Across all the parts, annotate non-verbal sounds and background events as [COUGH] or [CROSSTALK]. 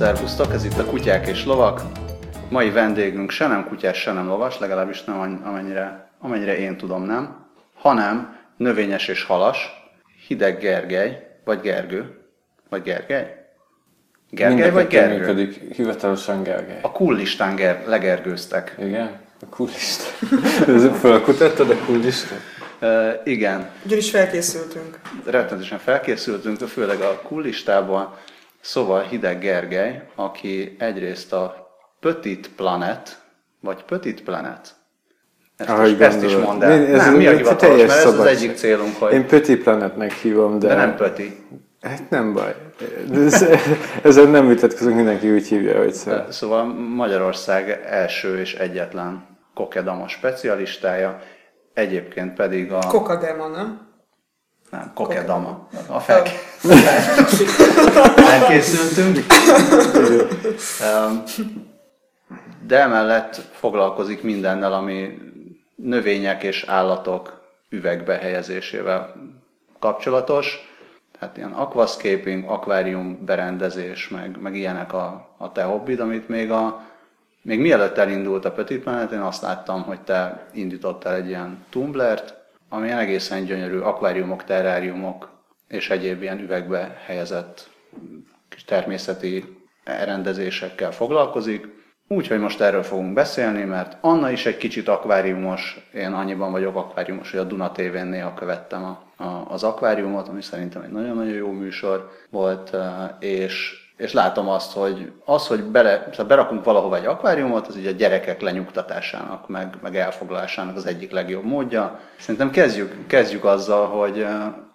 Szervusztok, ez itt a Kutyák és Lovak. Mai vendégünk se nem kutyás, se nem lovas, legalábbis nem amennyire, amennyire én tudom nem, hanem növényes és halas, Hideg Gergely, vagy Gergő, vagy Gergely? Gergely vagy Gergő? működik, hivatalosan Gergely. A cool listán ger- legergőztek. Igen? A cool listán. [LAUGHS] Felkutattad a cool listán? Uh, igen. Ugyanis felkészültünk. Rettenetesen felkészültünk, de főleg a cool listában. Szóval Hideg Gergely, aki egyrészt a Petit Planet, vagy Petit Planet, ezt, Ahogy is, ezt is mondd el. Ez nem, mi a hivatalos, mert ez az egyik célunk, hogy... Én Petit Planetnek hívom, de... De nem Pöti. Hát nem baj. Ez, ezen nem vitatkozunk, mindenki úgy hívja, hogy szól. Szóval Magyarország első és egyetlen kokedama specialistája, egyébként pedig a... Kokadema, nem? Nem, kokedama. A fel... felkészültünk. De emellett foglalkozik mindennel, ami növények és állatok üvegbe helyezésével kapcsolatos. Tehát ilyen aquascaping, akvárium berendezés, meg, meg ilyenek a, a te hobbid, amit még, a, még mielőtt elindult a Petit Planet, én azt láttam, hogy te indítottál egy ilyen tumblert, ami egészen gyönyörű akváriumok, terráriumok és egyéb ilyen üvegbe helyezett kis természeti rendezésekkel foglalkozik. Úgyhogy most erről fogunk beszélni, mert Anna is egy kicsit akváriumos, én annyiban vagyok akváriumos, hogy a Duna TV-n néha követtem a, a, az akváriumot, ami szerintem egy nagyon-nagyon jó műsor volt, és és látom azt, hogy az, hogy bele, szóval berakunk valahova egy akváriumot, az így a gyerekek lenyugtatásának, meg, meg elfoglalásának az egyik legjobb módja. Szerintem kezdjük, kezdjük azzal, hogy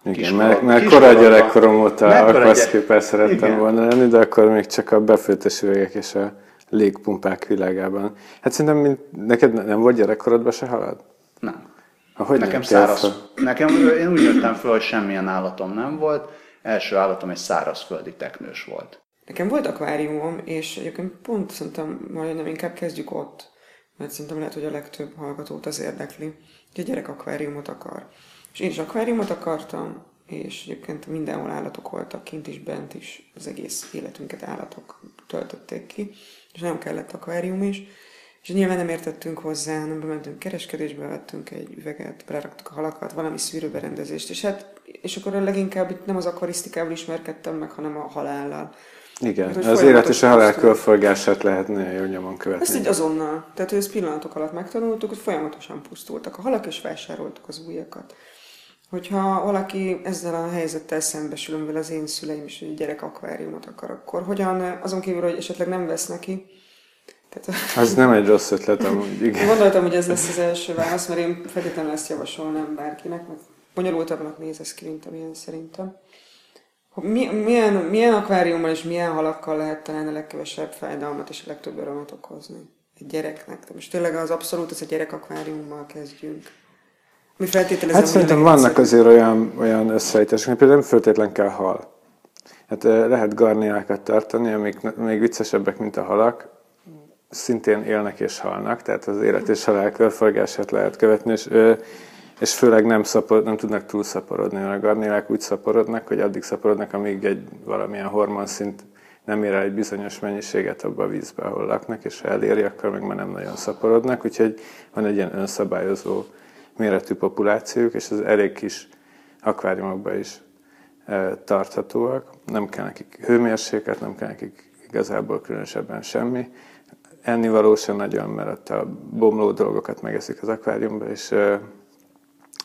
igen, mert, mert korai gyerekkorom óta akvaszképpel szerettem igen. volna lenni, de akkor még csak a befőttes üvegek és a légpumpák világában. Hát szerintem mint, neked nem volt gyerekkorodban se halad? Nem. Ahogy nekem száraz. Nekem, én úgy jöttem föl, hogy semmilyen állatom nem volt. Első állatom egy szárazföldi teknős volt. Nekem volt akváriumom, és egyébként pont szerintem majdnem inkább kezdjük ott, mert szerintem lehet, hogy a legtöbb hallgatót az érdekli, hogy a gyerek akváriumot akar. És én is akváriumot akartam, és egyébként mindenhol állatok voltak, kint is, bent is, az egész életünket állatok töltötték ki, és nem kellett akvárium is. És nyilván nem értettünk hozzá, hanem bementünk kereskedésbe, vettünk egy üveget, beraktuk a halakat, valami szűrőberendezést, és hát, és akkor leginkább itt nem az akvarisztikával ismerkedtem meg, hanem a halállal. Igen, hát, az élet és a halál körforgását lehetne jó nyomon követni. Ezt így azonnal. Tehát, hogy ezt pillanatok alatt megtanultuk, hogy folyamatosan pusztultak a halak, és vásároltuk az újakat. Hogyha valaki ezzel a helyzettel szembesül, amivel az én szüleim is egy gyerek akváriumot akar, akkor hogyan, azon kívül, hogy esetleg nem vesz neki, tehát, az nem egy rossz ötlet amúgy, igen. Gondoltam, hogy ez lesz az első válasz, mert én feltétlenül ezt javasolnám bárkinek, mert bonyolultabbnak néz ez ki, mint amilyen szerintem. Mi, milyen, milyen akváriummal és milyen halakkal lehet talán a legkevesebb fájdalmat és a legtöbb örömet okozni egy gyereknek? De most tényleg az abszolút az a gyerek akváriummal kezdjünk. Mi feltételezem, hát szerintem vannak azért olyan, olyan összeállítások, például nem feltétlen kell hal. Hát lehet garniákat tartani, amik még viccesebbek, mint a halak, szintén élnek és halnak, tehát az élet és halál körforgását lehet követni, és és főleg nem, szapor, nem tudnak túlszaporodni, mert a garnélák úgy szaporodnak, hogy addig szaporodnak, amíg egy valamilyen hormonszint nem ér el egy bizonyos mennyiséget abba a vízbe, ahol laknak, és ha eléri, akkor meg már nem nagyon szaporodnak, úgyhogy van egy ilyen önszabályozó méretű populációk, és az elég kis akváriumokban is e, tarthatóak. Nem kell nekik hőmérséklet, nem kell nekik igazából különösebben semmi. Ennivaló sem nagyon, mert ott a bomló dolgokat megeszik az akváriumba, és e,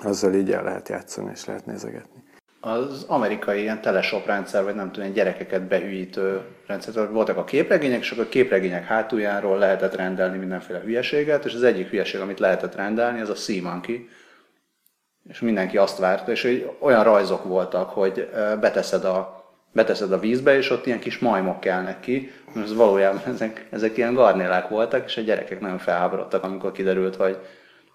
azzal így el lehet játszani és lehet nézegetni. Az amerikai ilyen teleshop rendszer, vagy nem tudom, ilyen gyerekeket behűítő rendszer, voltak a képregények, és akkor a képregények hátuljáról lehetett rendelni mindenféle hülyeséget, és az egyik hülyeség, amit lehetett rendelni, az a Sea és mindenki azt várta, és olyan rajzok voltak, hogy beteszed a, beteszed a vízbe, és ott ilyen kis majmok kelnek ki, ez valójában ezek, ezek ilyen garnélák voltak, és a gyerekek nagyon felháborodtak, amikor kiderült, hogy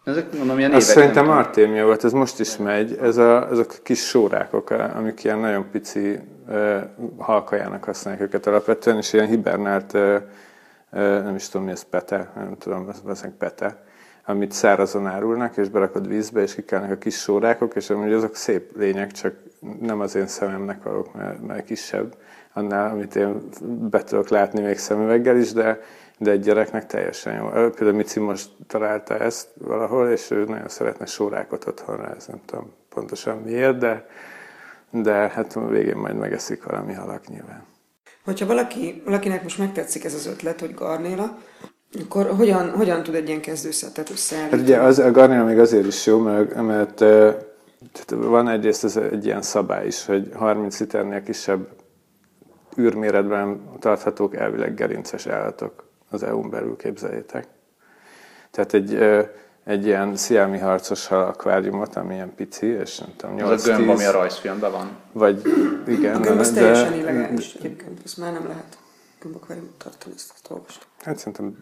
ezek mondom, ilyen Azt szerintem Artémia volt, ez most is megy. Ez a, ezek a kis sórákok, amik ilyen nagyon pici uh, halkajának használják őket alapvetően, és ilyen hibernált, uh, uh, nem is tudom mi ez, pete, nem tudom, ez pete, amit szárazon árulnak, és berakod vízbe, és kikelnek a kis sórákok, és amúgy azok szép lények, csak nem az én szememnek valók, mert, mert kisebb. annál, amit én be tudok látni még szemüveggel is, de, de egy gyereknek teljesen jó. Például Mici most találta ezt valahol, és ő nagyon szeretne sórákot otthonra, ez nem tudom pontosan miért, de, de hát a végén majd megeszik valami halak nyilván. Hogyha valaki, valakinek most megtetszik ez az ötlet, hogy garnéla, akkor hogyan, hogyan tud egy ilyen kezdőszettet összeállítani? Hát ugye az, a garnéla még azért is jó, mert, mert tehát van egyrészt ez egy ilyen szabály is, hogy 30 liternél kisebb űrméretben tarthatók elvileg gerinces állatok az EU-n belül, képzeljétek. Tehát egy, egy ilyen sziámi harcos hal akváriumot, ami ilyen pici, és nem tudom, 8 Ez a gömb, ami a rajzfilmben van. Vagy igen. A gömb az de, teljesen illegális egyébként, ezt már nem lehet gömbakváriumot tartani, ezt, olvastam. Hát szerintem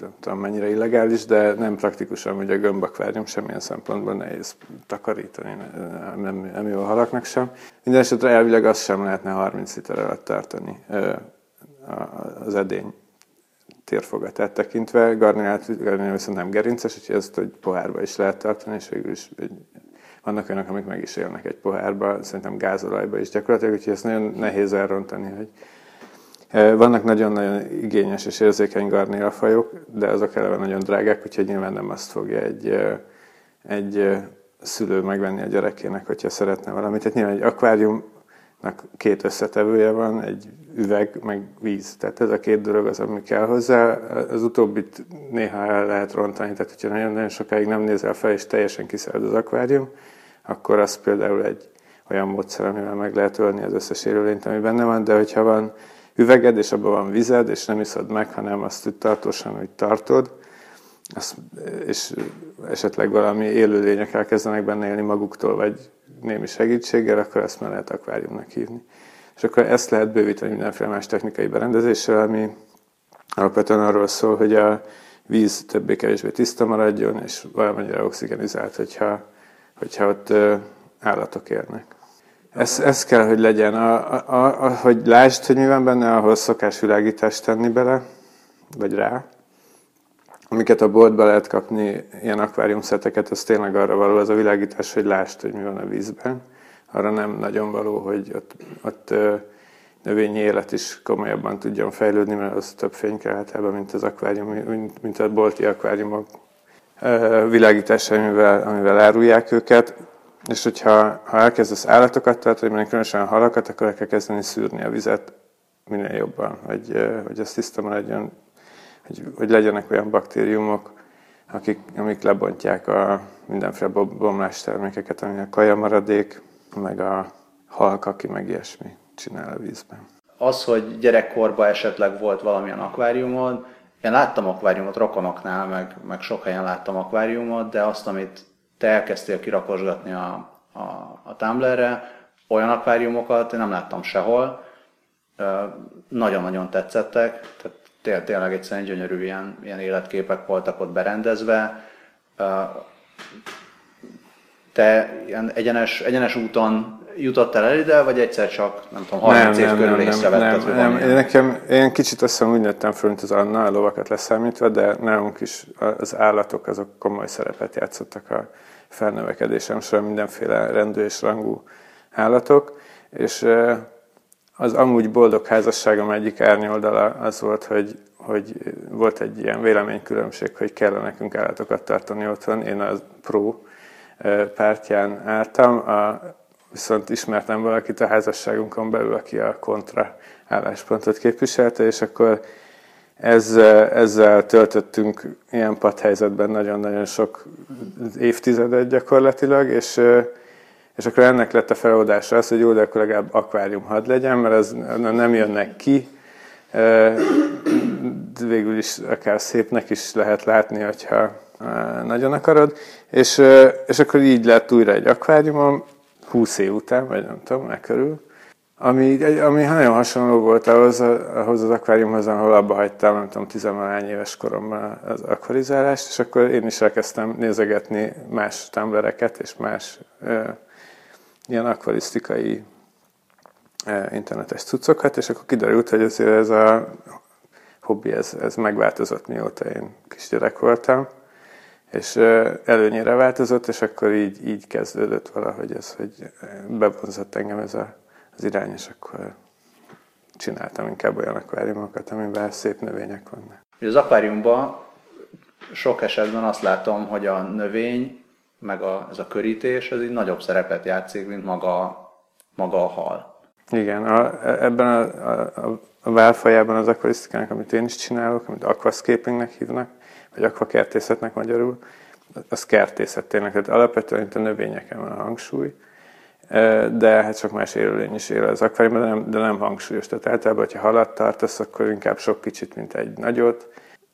nem tudom mennyire illegális, de nem praktikusan, hogy a gömbakvárium semmilyen szempontból nehéz takarítani, nem, nem jó a halaknak sem. Minden esetre elvileg azt sem lehetne 30 liter alatt tartani az edény térfogatát tekintve. Garnilát, garnilát viszont nem gerinces, úgyhogy ezt hogy pohárba is lehet tartani, és végül is egy, vannak olyanok, amik meg is élnek egy pohárba, szerintem gázolajba is gyakorlatilag, úgyhogy ezt nagyon nehéz elrontani, hogy vannak nagyon-nagyon igényes és érzékeny garnélafajok, de azok eleve nagyon drágák, úgyhogy nyilván nem azt fogja egy, egy szülő megvenni a gyerekének, hogyha szeretne valamit. Tehát nyilván egy akváriumnak két összetevője van, egy üveg, meg víz. Tehát ez a két dolog az, ami kell hozzá. Az utóbbit néha el lehet rontani, tehát hogyha nagyon-nagyon sokáig nem nézel fel, és teljesen kiszállt az akvárium, akkor az például egy olyan módszer, amivel meg lehet ölni az összes élőlényt, ami benne van, de hogyha van üveged, és abban van vized, és nem iszod meg, hanem azt úgy tartósan, hogy tartod, azt, és esetleg valami élőlények elkezdenek benne élni maguktól, vagy némi segítséggel, akkor ezt már lehet akváriumnak hívni. És akkor ezt lehet bővíteni mindenféle más technikai berendezéssel, ami alapvetően arról szól, hogy a víz többé-kevésbé tiszta maradjon, és valamennyire oxigenizált, hogyha, hogyha ott állatok érnek. Ez, ez kell, hogy legyen. A, a, a, hogy lásd, hogy mi van benne, ahhoz szokás világítást tenni bele, vagy rá. Amiket a boltba lehet kapni, ilyen akváriumszeteket, az tényleg arra való az a világítás, hogy lásd, hogy mi van a vízben. Arra nem nagyon való, hogy ott, ott növényi élet is komolyabban tudjon fejlődni, mert az több fény kell általában, mint az akvárium, mint, mint a bolti akváriumok világítása, amivel, amivel árulják őket. És hogyha ha elkezdesz állatokat tartani, mert különösen halakat, akkor el kell kezdeni szűrni a vizet minél jobban, hogy, hogy ez tiszta maradjon, hogy, hogy legyenek olyan baktériumok, akik, amik lebontják a mindenféle bomlás termékeket, ami a kaja maradék, meg a halk, aki meg ilyesmi csinál a vízben. Az, hogy gyerekkorban esetleg volt valamilyen akváriumod, én láttam akváriumot rokonoknál, meg, meg sok helyen láttam akváriumot, de azt, amit te elkezdtél kirakosgatni a, a, a Tumblr-re, olyan akváriumokat én nem láttam sehol, nagyon-nagyon tetszettek, tehát té- tényleg egyszerűen gyönyörű ilyen, ilyen életképek voltak ott berendezve. Te ilyen egyenes, egyenes úton jutottál el ide, vagy egyszer csak, nem tudom, 30 nem, év körül nem, észrevetted, nem, nem, nem. Nekem, én kicsit azt hiszem úgy nőttem föl, mint az Anna, a lovakat leszámítva, de nálunk is az állatok azok komoly szerepet játszottak a felnövekedésem során mindenféle rendő és rangú állatok, és az amúgy boldog házasságom egyik árnyoldala az volt, hogy, hogy volt egy ilyen véleménykülönbség, hogy kell nekünk állatokat tartani otthon. Én a pro pártján álltam, a, viszont ismertem valakit a házasságunkon belül, aki a kontra álláspontot képviselte, és akkor ezzel, ezzel töltöttünk ilyen padhelyzetben nagyon-nagyon sok évtizedet gyakorlatilag, és, és akkor ennek lett a feloldása az, hogy jó, de akkor legalább akvárium had legyen, mert az nem jönnek ki, végül is akár szépnek is lehet látni, hogyha nagyon akarod, és, és akkor így lett újra egy akváriumom, 20 év után, vagy nem tudom, meg körül, ami, ami nagyon hasonló volt ahhoz, ahhoz az akváriumhoz, ahol abba hagytam, nem tudom, tizenvalány éves koromban az akvarizálást, és akkor én is elkezdtem nézegetni más tumblereket és más e, ilyen akvarisztikai e, internetes cuccokat, és akkor kiderült, hogy azért ez a hobbi, ez, ez megváltozott mióta én kisgyerek voltam, és előnyére változott, és akkor így, így kezdődött valahogy ez, hogy bevonzott engem ez a az irány, és akkor csináltam inkább olyan akváriumokat, amiben szép növények vannak. Az akváriumban sok esetben azt látom, hogy a növény, meg a, ez a körítés, ez így nagyobb szerepet játszik, mint maga, maga a hal. Igen, a, ebben a, a, a válfajában az akvarisztikának, amit én is csinálok, amit aquascapingnek hívnak, vagy akvakertészetnek magyarul, az kertészet tényleg. Tehát alapvetően itt a növényeken van a hangsúly, de hát sok más élőlény is él az akváriumban, de nem, de nem hangsúlyos. Tehát általában, hogyha halat tartasz, akkor inkább sok kicsit, mint egy nagyot.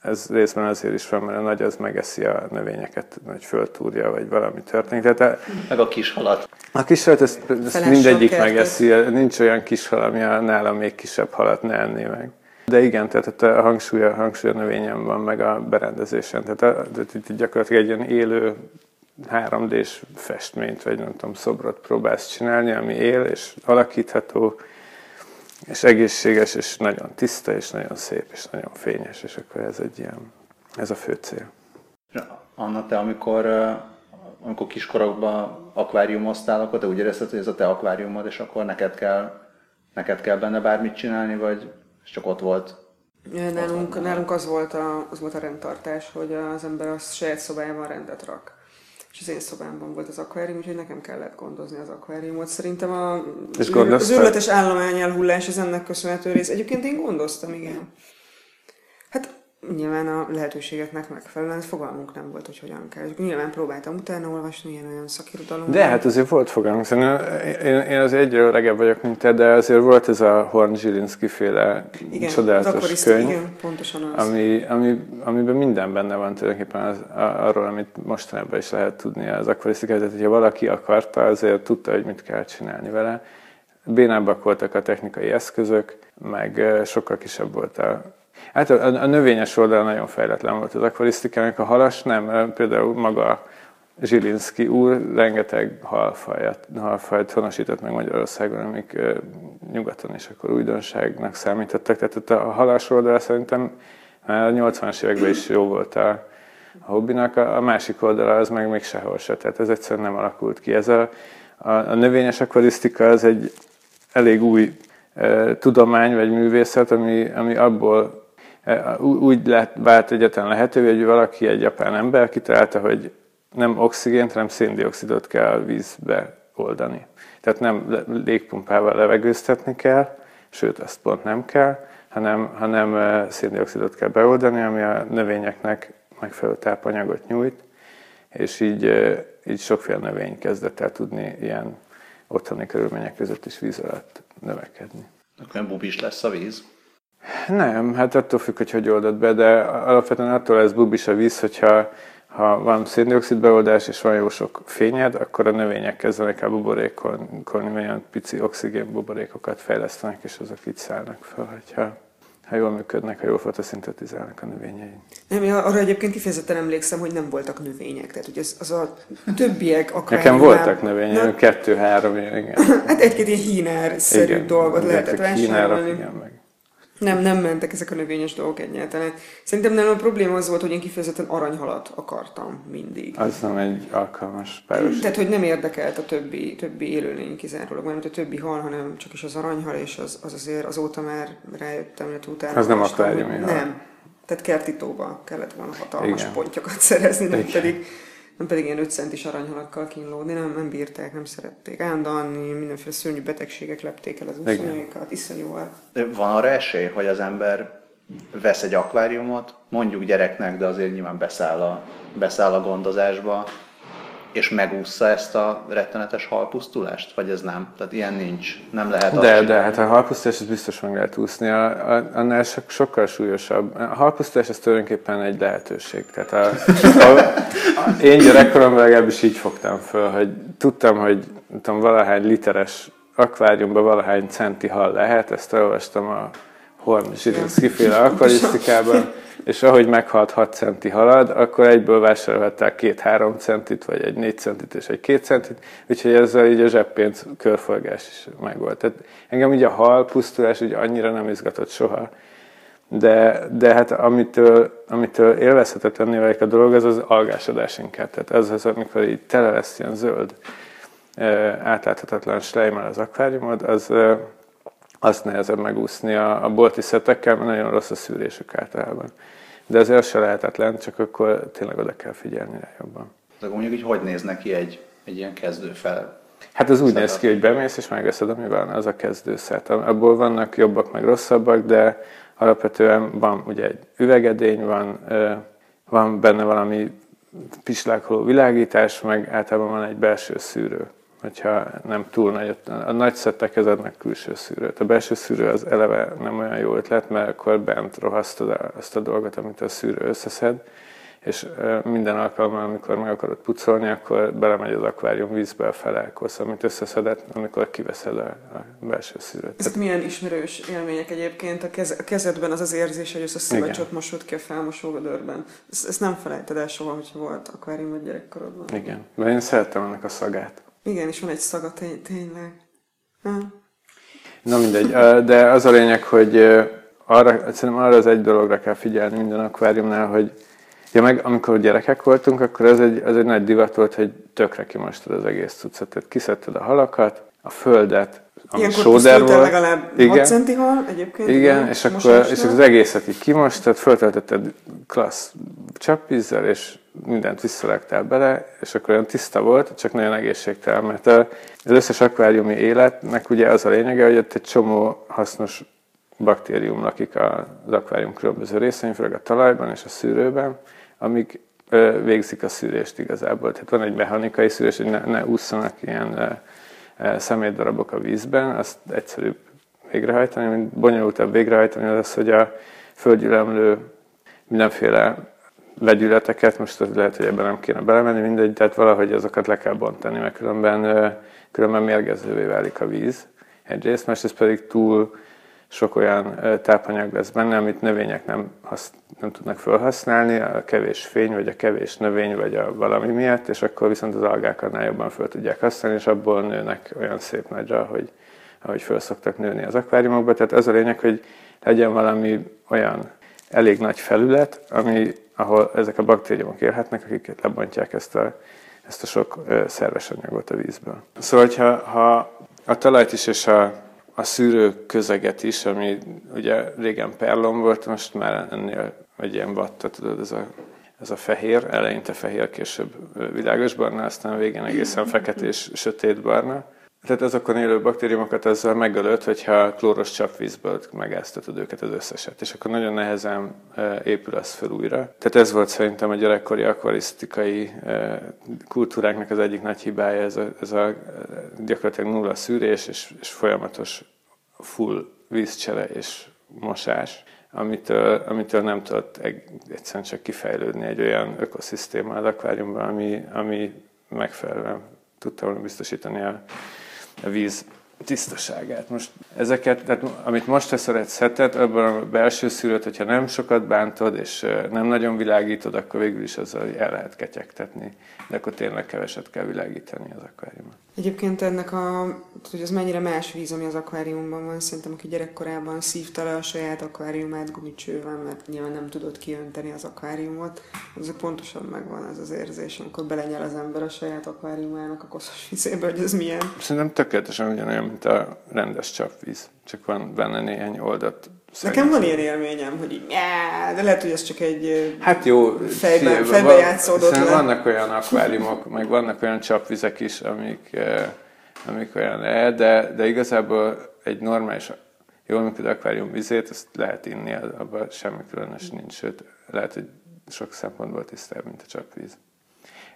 Ez részben azért is van, mert a nagy az megeszi a növényeket, vagy föltúrja, vagy valami történik. Tehát a, Meg a kis halat. A kis halat, ezt, ezt mindegyik megeszi. Nincs olyan kis hal, ami a nálam még kisebb halat ne enné meg. De igen, tehát a hangsúly, a hangsúly a növényen van, meg a berendezésen. Tehát, a, tehát gyakorlatilag egy ilyen élő 3D-s festményt, vagy nem tudom, szobrot próbálsz csinálni, ami él, és alakítható, és egészséges, és nagyon tiszta, és nagyon szép, és nagyon fényes, és akkor ez egy ilyen, ez a fő cél. Anna, te amikor, amikor kiskorokban akváriumoztál, akkor te úgy érezted, hogy ez a te akváriumod, és akkor neked kell, neked kell benne bármit csinálni, vagy csak ott volt? Nálunk, nálunk az, volt a, az volt a rendtartás, hogy az ember a saját szobájában rendet rak és az én szobámban volt az akvárium, úgyhogy nekem kellett gondozni az akváriumot. Szerintem a, és az őrületes állomány elhullás az ennek köszönhető rész. Egyébként én gondoztam, igen. Nyilván a lehetőségeknek megfelelően fogalmunk nem volt, hogy hogyan kell. Nyilván próbáltam utána olvasni ilyen olyan szakirodalom. De hát azért volt fogalmunk. Én, én az egyre öregebb vagyok, mint te, de azért volt ez a Horn Zsilinszki féle igen, csodálatos könyv, igen, pontosan az. Ami, ami, amiben minden benne van tulajdonképpen az, arról, amit mostanában is lehet tudni az akvarisztikát. Tehát, hogyha valaki akarta, azért tudta, hogy mit kell csinálni vele. Bénábbak voltak a technikai eszközök, meg sokkal kisebb volt a Hát a, a növényes oldal nagyon fejletlen volt az akvarisztikának, a halas nem, például maga Zsilinszki úr rengeteg halfajt, halfajt honosított meg Magyarországon, amik nyugaton is akkor újdonságnak számítottak. Tehát a halas oldal szerintem már a 80-as években is jó volt a, a hobbinak, a, a másik oldala az meg még sehol se. Tehát ez egyszerűen nem alakult ki. Ez a, a, a növényes akvarisztika az egy elég új e, tudomány vagy művészet, ami, ami abból úgy lett, vált egyetlen lehetővé, hogy valaki, egy japán ember kitalálta, hogy nem oxigént, hanem széndiokszidot kell vízbe oldani. Tehát nem légpumpával levegőztetni kell, sőt, azt pont nem kell, hanem, hanem széndiokszidot kell beoldani, ami a növényeknek megfelelő tápanyagot nyújt, és így, így sokféle növény kezdett el tudni ilyen otthoni körülmények között is víz alatt növekedni. Akkor nem bubis lesz a víz? Nem, hát attól függ, hogy hogy oldod be, de alapvetően attól lesz bubis a víz, hogyha ha van széndiokszid beoldás és van jó sok fényed, akkor a növények kezdenek el buborékolni, olyan pici oxigén buborékokat fejlesztenek, és azok így szállnak fel, hogyha ha jól működnek, ha jól fotoszintetizálnak a növényei. Nem, én arra egyébként kifejezetten emlékszem, hogy nem voltak növények. Tehát, hogy az, az a többiek akár... Nekem voltak növények, kettő-három, igen. [LAUGHS] hát egy-két ilyen hínár-szerű dolgot lehetett vásárolni. Igen, meg nem, nem mentek ezek a növényes dolgok egyáltalán. Szerintem nem a probléma az volt, hogy én kifejezetten aranyhalat akartam mindig. Az nem egy alkalmas páros. Tehát, hogy nem érdekelt a többi, többi élőlény kizárólag, mert a többi hal, hanem csak is az aranyhal, és az, az azért azóta már rájöttem, hogy utána. Az nem akváriumi Nem. Tehát kertitóba kellett volna hatalmas Igen. pontyokat [LAUGHS] szerezni, nem Igen. pedig nem pedig ilyen 5 centis aranyhalakkal kínlódni, nem, nem bírták, nem szerették. Állandóan mindenféle szörnyű betegségek lepték el az úszonyaikat, iszonyúval. Van arra esély, hogy az ember vesz egy akváriumot, mondjuk gyereknek, de azért nyilván beszáll a, beszáll a gondozásba, és megúszza ezt a rettenetes halpusztulást? Vagy ez nem? Tehát ilyen nincs. Nem lehet De, de, hát a halpusztulás ez biztos meg lehet úszni. A, a, annál so, sokkal súlyosabb. A halpusztulás ez tulajdonképpen egy lehetőség. Tehát a, a, a, én gyerekkoromban legalábbis így fogtam föl, hogy tudtam, hogy tudom, valahány literes akváriumban valahány centi hal lehet, ezt olvastam a Horn Zsirinszki féle akvarisztikában, és ahogy meghalt 6 centi halad, akkor egyből vásárolhatták két-három centit, vagy egy 4 centit és egy 2 centit, úgyhogy ezzel így a zseppénz körforgás is megvolt. Tehát engem így a hal pusztulás úgy annyira nem izgatott soha. De, de hát amitől, amitől élvezhetetlenné válik a dolog, az az algásodás inkább. Tehát ez az, amikor így tele lesz ilyen zöld, átláthatatlan slejmel az akváriumod, az, azt nehezebb megúszni a, a bolti szetekkel, mert nagyon rossz a szűrésük általában. De ez se lehetetlen, csak akkor tényleg oda kell figyelni rá jobban. De mondjuk így hogy néz neki egy, egy ilyen kezdő fel? Hát az úgy Szetet. néz ki, hogy bemész és megveszed, ami van, az a kezdőszet. Abból vannak jobbak, meg rosszabbak, de alapvetően van ugye egy üvegedény, van, van benne valami pislákoló világítás, meg általában van egy belső szűrő hogyha nem túl nagy. A nagy szettek kezednek külső szűrőt. A belső szűrő az eleve nem olyan jó ötlet, mert akkor bent rohasztod azt a dolgot, amit a szűrő összeszed, és minden alkalommal, amikor meg akarod pucolni, akkor belemegy az akvárium vízbe a felelkosz, amit összeszedett, amikor kiveszed a, a belső szűrőt. Ezek milyen ismerős élmények egyébként? A, kez, a kezedben az az érzés, hogy ezt a szivacsot mosod ki a felmosóvödörben. Ezt, ezt nem felejted el soha, hogyha volt akvárium vagy gyerekkorodban. Igen, mert én szerettem ennek a szagát. Igen, és van egy szaga tény, tényleg. Ha. Na mindegy, de az a lényeg, hogy arra, szerintem arra az egy dologra kell figyelni minden akváriumnál, hogy Ja, meg amikor gyerekek voltunk, akkor ez egy, ez egy nagy divat volt, hogy tökre kimostad az egész cuccot. Tehát kiszedted a halakat, a földet, ami Ilyenkor sóder volt. legalább igen. 6 centi hal egyébként. Igen, igen és akkor és az egészet így kimostad, föltöltötted klassz csapvízzel, és mindent visszalegtál bele, és akkor olyan tiszta volt, csak nagyon egészségtelen, mert az összes akváriumi életnek ugye az a lényege, hogy ott egy csomó hasznos baktérium lakik az akvárium különböző részein, főleg a talajban és a szűrőben, amik végzik a szűrést igazából. Tehát van egy mechanikai szűrés, hogy ne, ne ússzanak ilyen szemétdarabok a vízben, azt egyszerűbb végrehajtani, mint bonyolultabb végrehajtani, az az, hogy a földgyűlömlő mindenféle vegyületeket, most az lehet, hogy ebben nem kéne belemenni, mindegy, tehát valahogy azokat le kell bontani, mert különben, különben mérgezővé válik a víz egyrészt, másrészt pedig túl sok olyan tápanyag lesz benne, amit növények nem, hasz, nem tudnak felhasználni, a kevés fény, vagy a kevés növény, vagy a valami miatt, és akkor viszont az algák annál jobban fel tudják használni, és abból nőnek olyan szép nagyra, hogy ahogy föl szoktak nőni az akváriumokba. Tehát az a lényeg, hogy legyen valami olyan elég nagy felület, ami, ahol ezek a baktériumok élhetnek, akik lebontják ezt a, ezt a sok szerves anyagot a vízből. Szóval, hogyha, ha a talajt is és a a szűrő közeget is, ami ugye régen perlom volt, most már ennél egy ilyen vatta, tudod, ez a, ez a fehér, eleinte fehér, később világos barna, aztán végén egészen fekete és sötét barna. Tehát azokon élő baktériumokat azzal megölött, hogyha klóros csapvízből megáztatod őket az összeset, és akkor nagyon nehezen épül az fel újra. Tehát ez volt szerintem a gyerekkori akvarisztikai kultúráknak az egyik nagy hibája, ez a, ez a gyakorlatilag nulla szűrés és, és folyamatos full vízcsere és mosás, amitől, amitől nem tudott egyszerűen csak kifejlődni egy olyan ökoszisztéma az akváriumban, ami, ami megfelelően tudta volna biztosítani a a víz tisztaságát. Most ezeket, tehát amit most teszel egy szetet, abban a belső szűrőt, hogyha nem sokat bántod, és nem nagyon világítod, akkor végül is azzal el lehet ketyegtetni. De akkor tényleg keveset kell világítani az akváriumot. Egyébként ennek a, hogy ez mennyire más víz, ami az akváriumban van, szerintem aki gyerekkorában szívta le a saját akváriumát gumicsővel, mert nyilván nem tudott kiönteni az akváriumot, az pontosan megvan ez az érzés, amikor belenyel az ember a saját akváriumának a koszos vizébe, hogy ez milyen. Szerintem tökéletesen ugyanolyan, mint a rendes csapvíz, csak van benne néhány oldott Nekem van ilyen élményem, hogy így, de lehet, hogy ez csak egy hát jó, fejbe, fejbe játszódott le. Vannak olyan akváriumok, meg vannak olyan csapvizek is, amik, amik olyan de, de igazából egy normális, jól működő akvárium vizét, azt lehet inni, abban semmi különös nincs, sőt, lehet, hogy sok szempontból tisztább, mint a csapvíz.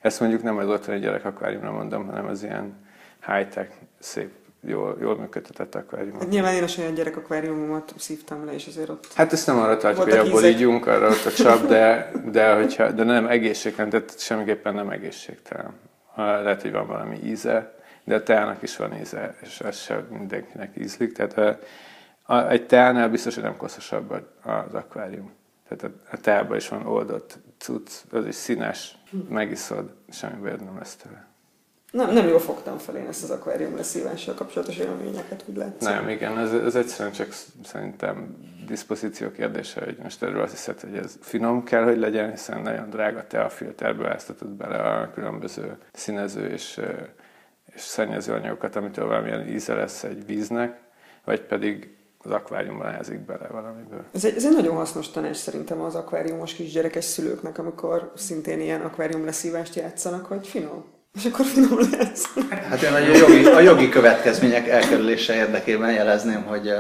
Ezt mondjuk nem az otthoni gyerek akváriumra mondom, hanem az ilyen high-tech, szép jól, jól működtetett akváriumot. Hát nyilván én a saját gyerek akváriumomat szívtam le, és azért ott... Hát ezt nem arra tartjuk, hogy abból ígyunk, arra ott a csap, de, [LAUGHS] de, hogyha, de nem egészségtelen, tehát semmiképpen nem egészségtelen. Lehet, hogy van valami íze, de a teának is van íze, és ez sem mindenkinek ízlik. Tehát a, a, egy teánál biztos, hogy nem koszosabb az akvárium. Tehát a, a teában is van oldott cucc, az is színes, megiszod, semmi bajod nem lesz tőle. Nem, nem jól fogtam fel én ezt az akvárium leszívással kapcsolatos élményeket, úgy látszik. Nem, igen, ez, ez egyszerűen csak szerintem diszpozíció kérdése, hogy most erről azt hiszed, hogy ez finom kell, hogy legyen, hiszen nagyon drága te a filterbe áztatod bele a különböző színező és, és szennyező anyagokat, amitől valamilyen íze lesz egy víznek, vagy pedig az akváriumban ezik bele valamiből. Ez egy, ez egy nagyon hasznos tanács szerintem az akváriumos kisgyerekes szülőknek, amikor szintén ilyen akvárium leszívást játszanak, hogy finom. És akkor finom lesz. Hát én a jogi, a jogi következmények elkerülése érdekében jelezném, hogy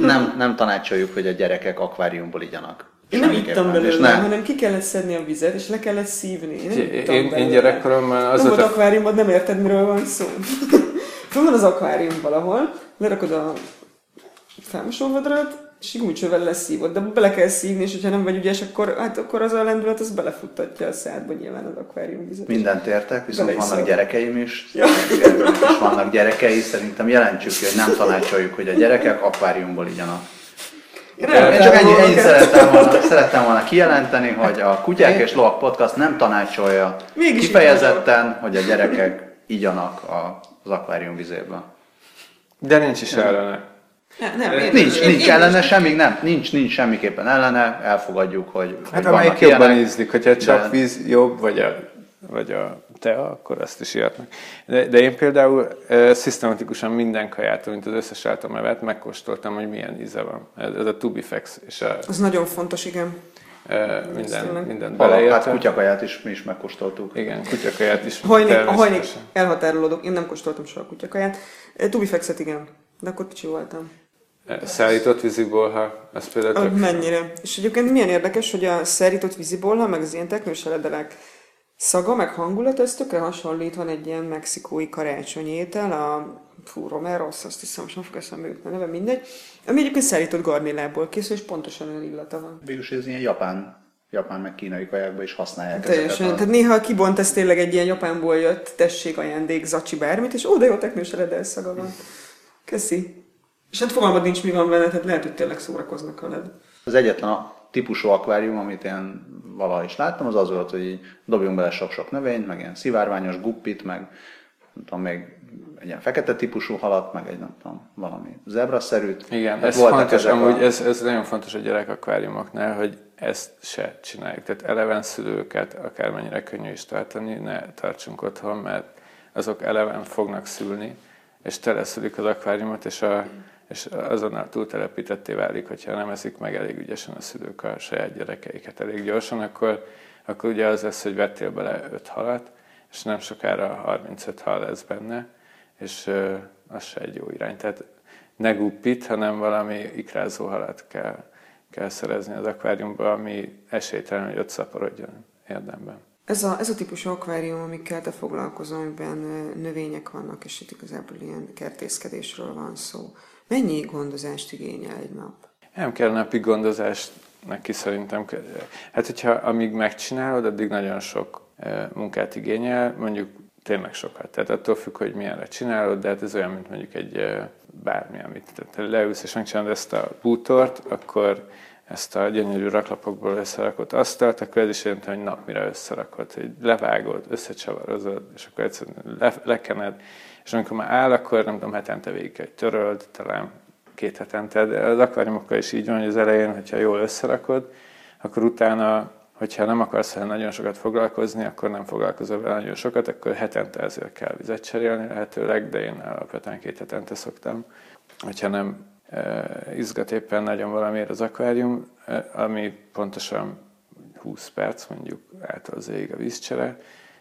nem, nem tanácsoljuk, hogy a gyerekek akváriumból igyanak. Én nem ittam belőle, nem. hanem ki kellett szedni a vizet, és le kellett szívni. Én, nem én, én gyerekkoromban az... Nem volt akváriumod, nem érted, miről van szó. [LAUGHS] Föl van az akvárium valahol, lerakod a felmosóvadrat, és gumicsővel leszívod, de bele kell szívni, és hogyha nem vagy ügyes, akkor, hát akkor az a lendület az belefuttatja a szádba nyilván az akvárium vizet. Mindent értek, viszont vannak gyerekeim is, ja. és vannak gyerekei, szerintem jelentsük ki, hogy nem tanácsoljuk, hogy a gyerekek akváriumból igyanak. Nem, én csak ennyi, ennyi szerettem, volna, szerettem volna kijelenteni, hogy a Kutyák és Lovak Podcast nem tanácsolja Mégis kifejezetten, hogy a gyerekek igyanak az akvárium vizéből. De nincs is ellene. Nem, nem, én, nincs, én, nincs én, ellene én, semmi, nem, nincs, nincs semmiképpen ellene, elfogadjuk, hogy Hát hogy amelyik jobban ízlik, hogyha csak de... víz jobb, vagy a, vagy a tea, akkor ezt is ilyetnek. De, de én például e, szisztematikusan minden kaját, mint az összes által megkóstoltam, hogy milyen íze van. Ez, ez a Tubifex. És a, az nagyon fontos, igen. E, minden, minden beleérte. Hát kutyakaját is mi is megkóstoltuk. Igen, kutyakaját is. Hajnik, hajnik elhatárolódok, én nem kóstoltam soha kutyakaját. Tubifexet igen, de akkor kicsi voltam. Szállított vízibolha, ez például tök... Mennyire. És egyébként milyen érdekes, hogy a szállított vízibolha, meg az ilyen teknős eledelek szaga, meg hangulat, ez tökre hasonlít, van egy ilyen mexikói karácsonyétel, a fú, Romeros, azt hiszem, most nem fog eszembe jutni a neve, mindegy, ami egyébként szállított garnélából készül, és pontosan olyan illata van. Végülis ez ilyen japán japán meg kínai kajákban is használják Teljesen. A... Tehát néha kibont ez tényleg egy ilyen japánból jött tessék ajándék, zacsi bármit, és ó, de jó teknős szaga van. Köszi. És hát fogalmad nincs, mi van vele, tehát lehet, hogy tényleg szórakoznak veled. Az egyetlen a típusú akvárium, amit én valaha is láttam, az az volt, hogy így dobjunk bele sok-sok növényt, meg ilyen szivárványos guppit, meg nem tudom, még egy ilyen fekete típusú halat, meg egy nem tudom, valami zebraszerűt. Igen, hát ez fontos, amúgy a... ez, ez nagyon fontos a gyerek akváriumoknál, hogy ezt se csináljuk. Tehát eleven szülőket, akármennyire könnyű is tartani, ne tartsunk otthon, mert azok eleven fognak szülni, és teleszülik az akváriumot, és a, és azonnal túltelepítetté válik, hogyha nem eszik meg elég ügyesen a szülők a saját gyerekeiket elég gyorsan, akkor, akkor ugye az lesz, hogy vettél bele öt halat, és nem sokára 35 hal lesz benne, és az se egy jó irány. Tehát ne guppit, hanem valami ikrázó halat kell, kell szerezni az akváriumba, ami esélytelen, hogy ott szaporodjon érdemben. Ez a, ez a típusú akvárium, amikkel te foglalkozol, amiben növények vannak, és itt igazából ilyen kertészkedésről van szó. Mennyi gondozást igényel egy nap? Nem kell napi gondozást neki szerintem. Hát, hogyha amíg megcsinálod, addig nagyon sok e, munkát igényel, mondjuk tényleg sokat. Tehát attól függ, hogy milyenre csinálod, de hát ez olyan, mint mondjuk egy e, bármi, amit tehát leülsz és megcsinálod ezt a bútort, akkor ezt a gyönyörű raklapokból összerakott asztalt, akkor ez is jelenti, hogy nap mire összerakod, hogy levágod, összecsavarozod, és akkor egyszerűen le, lekened, és amikor már áll, akkor nem tudom, hetente végig egy töröld, talán két hetente, de az akváriumokkal is így van, hogy az elején, hogyha jól összerakod, akkor utána, hogyha nem akarsz vele nagyon sokat foglalkozni, akkor nem foglalkozol vele nagyon sokat, akkor hetente ezért kell vizet cserélni lehetőleg, de én alapvetően két hetente szoktam. Hogyha nem e, izgat éppen nagyon valamiért az akvárium, e, ami pontosan 20 perc mondjuk által az ég a vízcsere,